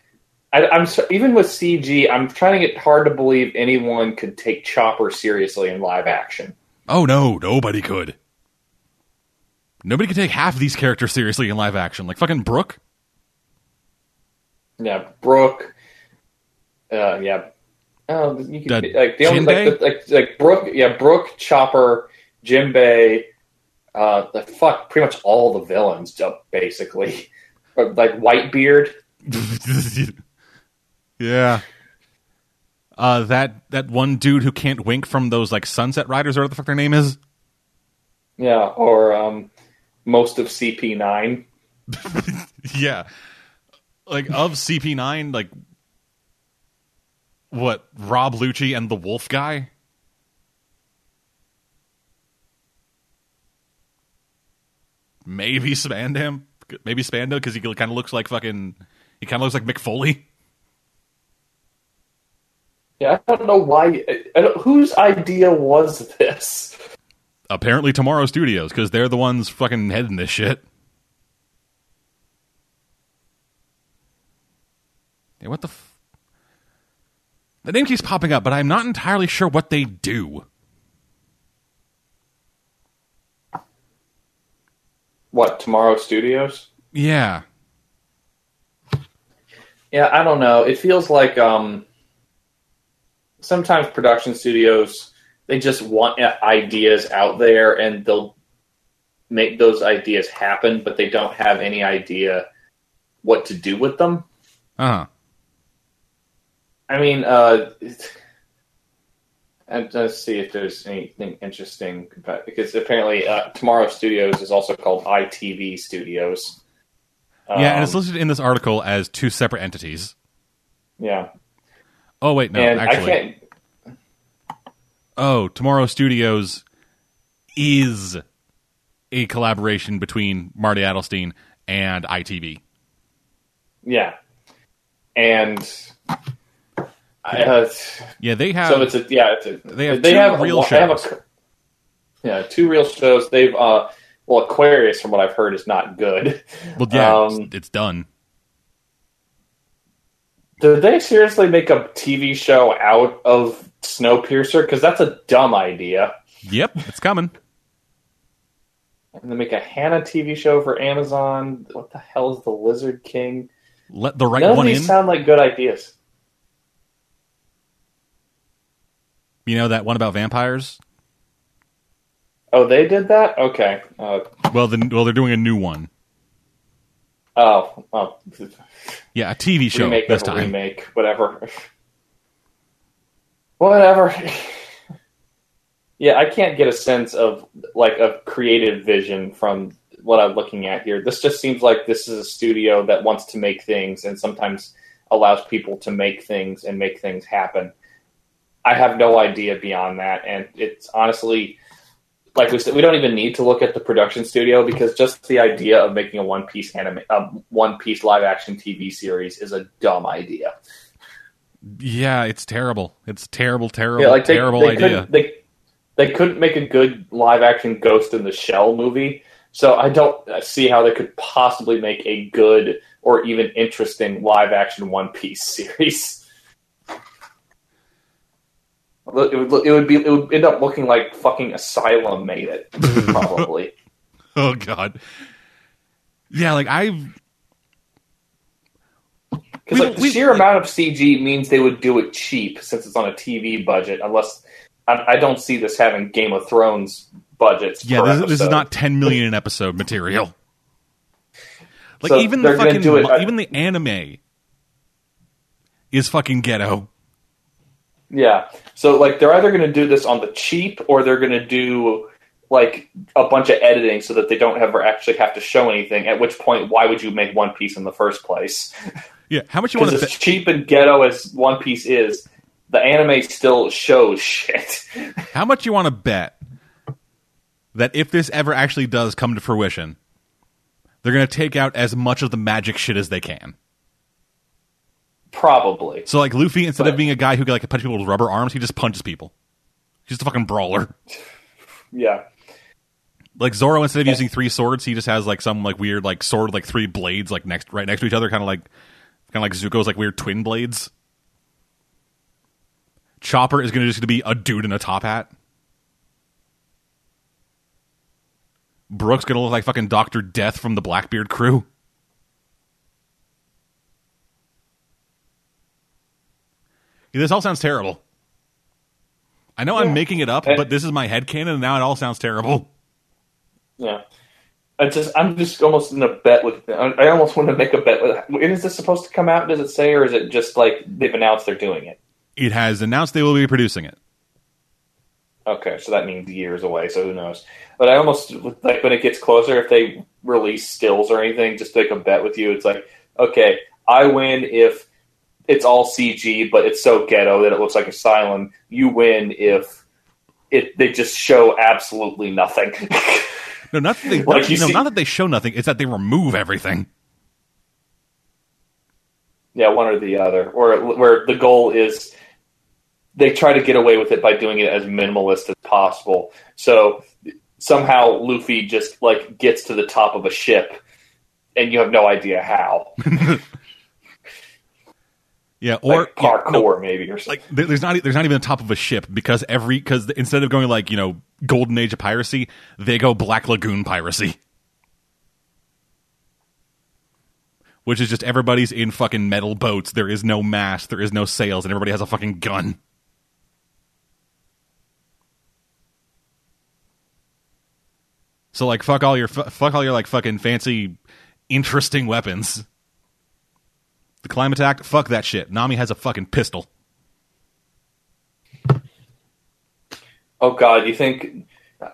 I, I'm so, even with CG, I'm trying to get hard to believe anyone could take Chopper seriously in live action. Oh no, nobody could. Nobody could take half of these characters seriously in live action. Like fucking Brook. Yeah, Brook. Uh, yeah. Oh, you could The like the only like, the, like like Brook. Yeah, Brook, Chopper, Jimbei. Uh, the fuck, pretty much all the villains, basically. Like Whitebeard. yeah. Uh, that that one dude who can't wink from those like Sunset Riders or what the fuck their name is. Yeah, or um, most of CP9. Yeah. Like of CP9, like what Rob Lucci and the Wolf guy. Maybe Spandam, maybe Spando because he kind of looks like fucking. He kind of looks like Mick Foley. Yeah, I don't know why. Don't, whose idea was this? Apparently, Tomorrow Studios because they're the ones fucking heading this shit. Hey, what the? F- the name keeps popping up, but I'm not entirely sure what they do. What Tomorrow Studios? Yeah, Yeah, I don't know. It feels like um, sometimes production studios they just want uh, ideas out there and they'll make those ideas happen, but they don't have any idea what to do with them. uh huh. I mean, uh, I'm trying to see if there's anything interesting because apparently uh, Tomorrow Studios is also called ITV Studios. yeah, and it's Um, listed in this article as two separate entities. yeah, Oh wait, no, and actually, oh, Tomorrow Studios is a collaboration between Marty Adelstein and ITV. Yeah, and I, uh, Yeah, they have. so it's a yeah, it's a, They have they two have real a, they have a- shows. yeah, two real shows. They've uh, well, Aquarius, from what I've heard, is not good. well, yeah, um, it's, it's done. Did they seriously make a TV show out of Snowpiercer? Because that's a dumb idea. Yep, it's coming. And they make a Hanna TV show for Amazon. What the hell is the Lizard King? Let the right None of these in. sound like good ideas. You know that one about vampires? Oh, they did that. Okay. Uh, Well, the, well, they're doing a new one. Oh, oh, Yeah, a TV show remake this time. remake, whatever. whatever. yeah, I can't get a sense of like a creative vision from what I'm looking at here. This just seems like this is a studio that wants to make things and sometimes allows people to make things and make things happen. I have no idea beyond that, and it's honestly like we said, we don't even need to look at the production studio because just the idea of making a one piece anime, a one piece live action TV series is a dumb idea. Yeah, it's terrible. It's terrible, terrible, Yeah, like they, terrible they idea. They they couldn't make a good live action Ghost in the Shell movie, so I don't see how they could possibly make a good or even interesting live action One Piece series. It would, it would be it would end up looking like fucking Asylum made it probably. Oh god. Yeah, like I've Because like the we- sheer amount of CG means they would do it cheap since it's on a TV budget. Unless I, I don't see this having Game of Thrones budgets. yeah, this, this is not 10 million an episode material. Like So even the fucking do it- even the anime is fucking ghetto. Yeah. So like they're either going to do this on the cheap or they're going to do like a bunch of editing so that they don't ever actually have to show anything. At which point, why would you make One Piece in the first place? Yeah, how much you want Because to as cheap and ghetto as One Piece is, the anime still shows shit. how much you want to bet that if this ever actually does come to fruition, they're going to take out as much of the magic shit as they can. Probably. So like Luffy, instead But- of being a guy who can like punch people with rubber arms, he just punches people. He's just a fucking brawler. Yeah. Like Zoro, instead of using three swords, he just has like some like weird like sword with, like three blades like next right next to each other, kind of like kind of like Zuko's like weird twin blades. Chopper is gonna just gonna be a dude in a top hat. Brooks gonna look like fucking Doctor Death from the Blackbeard crew. This all sounds terrible. I know I'm making it up, but this is my head headcanon, and now it all sounds terrible. Yeah. I just, I'm just almost in a bet with. I almost want to make a bet with. When is this supposed to come out? Does it say, or is it just like they've announced they're doing it? It has announced they will be producing it. Okay, so that means years away. So who knows? But I almost like when it gets closer, if they release stills or anything, just make a bet with you. It's like, okay, I win if it's all CG, but it's so ghetto that it looks like Asylum. You win if it they just show absolutely nothing. No, not that they Like not, no, see- not that they show nothing. It's that they remove everything. yeah, one or the other, or where the goal is they try to get away with it by doing it as minimalist as possible. So somehow Luffy just like gets to the top of a ship, and you have no idea how. Yeah, or like parkour no, maybe or something. like there's not there's not even the top of a ship because every because instead of going like you know golden age of piracy, they go Black Lagoon piracy, which is just everybody's in fucking metal boats. There is no mast, there is no sails, and everybody has a fucking gun. So like fuck all your fuck all your like fucking fancy interesting weapons. The Clima-Tact, fuck that shit. Nami has a fucking pistol. Oh God, you think?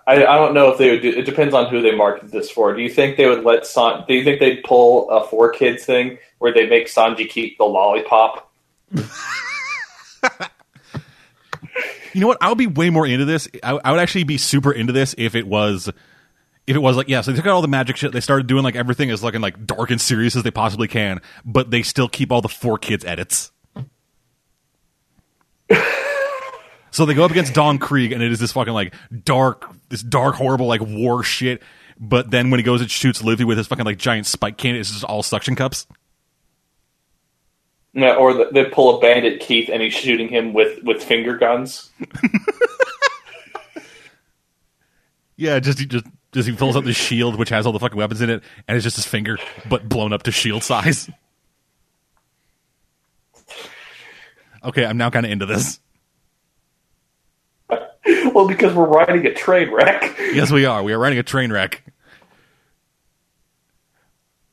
I, I don't know if they would do. It depends on who they market this for. Do you think they would let San? Do you think they'd pull a 4Kids thing where they make Sanji keep the lollipop? You know what? I would be way more into this. I, I would actually be super into this if it was, if it was like, yeah. So they took out all the magic shit. They started doing like everything as looking like dark and serious as they possibly can, but they still keep all the 4Kids edits. so they go up against Don Krieg, and it is this fucking like dark, this dark, horrible like war shit. But then when he goes and shoots Luffy with his fucking like giant spike cannon, it's just all suction cups. Yeah, or the, they pull a bandit Keith and he's shooting him with with finger guns. Yeah, just he just just he pulls out the shield, which has all the fucking weapons in it, and it's just his finger, but blown up to shield size. Okay, I'm now kind of into this. well, because we're riding a train wreck. Yes, we are. We are riding a train wreck.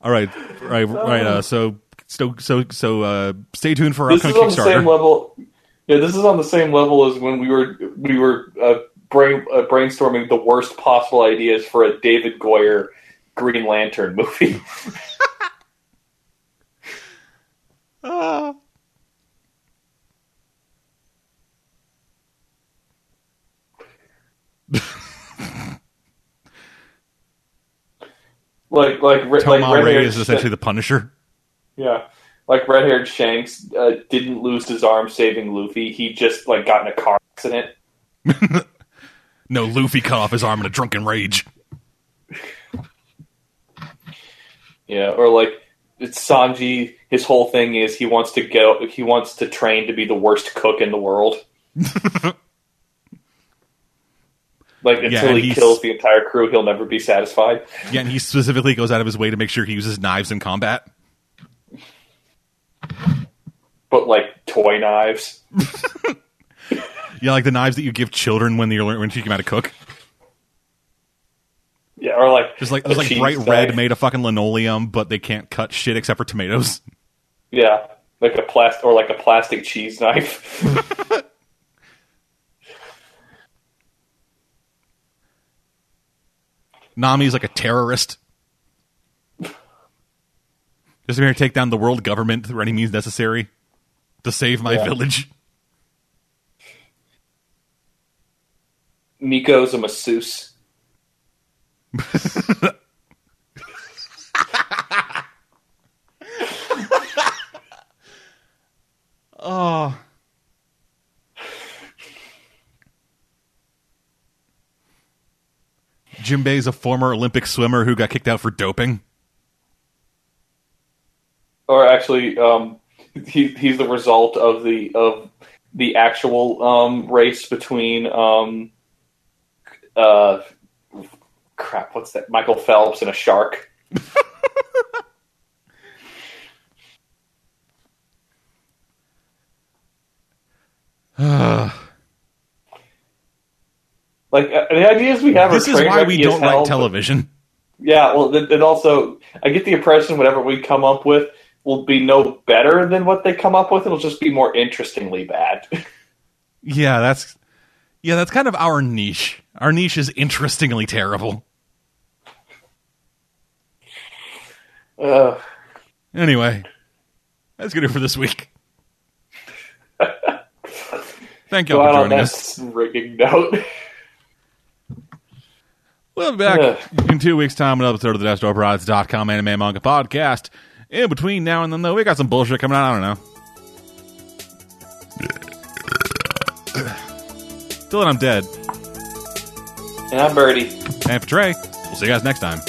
All right, right, right. Uh, so, so, so, so, uh, stay tuned for our This is upcoming on the same Kickstarter. level. Yeah, this is on the same level as when we were we were uh, brain uh, brainstorming the worst possible ideas for a David Goyer Green Lantern movie. Ah. like like like Toma Ray is essentially the Punisher. yeah. Like red haired Shanks uh, didn't lose his arm saving Luffy. He just like got in a car accident. No, Luffy cut off his arm in a drunken rage. Yeah, or like it's Sanji. His whole thing is he wants to go. He wants to train to be the worst cook in the world. like until and he kills the entire crew, he'll never be satisfied. Yeah, and he specifically goes out of his way to make sure he uses knives in combat. But like toy knives. Yeah, like the knives that you give children when you're learn- when you teach them how to cook. Yeah, or like Just like there's like bright knife. red made of fucking linoleum, but they can't cut shit except for tomatoes. Yeah, like a plastic or like a plastic cheese knife. Nami's like a terrorist. Just here to take down the world government through any means necessary to save my Yeah. village. Miko's a masseuse. Oh. Jimbei's a former Olympic swimmer who got kicked out for doping. or actually, um, he he's the result of the of the actual um, race between um, uh, crap. What's that? Michael Phelps and a shark. Like uh, the ideas we have. this are is why we don't hell, but- television. Yeah, well, and also, I get the impression whatever we come up with will be no better than what they come up with. It'll just be more interestingly bad. Yeah, that's yeah, that's kind of our niche. Our niche is interestingly terrible. uh, Anyway, that's good for this week. Thank you all for joining us. rigging note. We'll be back in two weeks' time with an episode of the DestroProds.com anime manga podcast. In between now and then, though, we got some bullshit coming out. I don't know. Then, I'm dead. and I'm Birdie. And for Trey, we'll see you guys next time.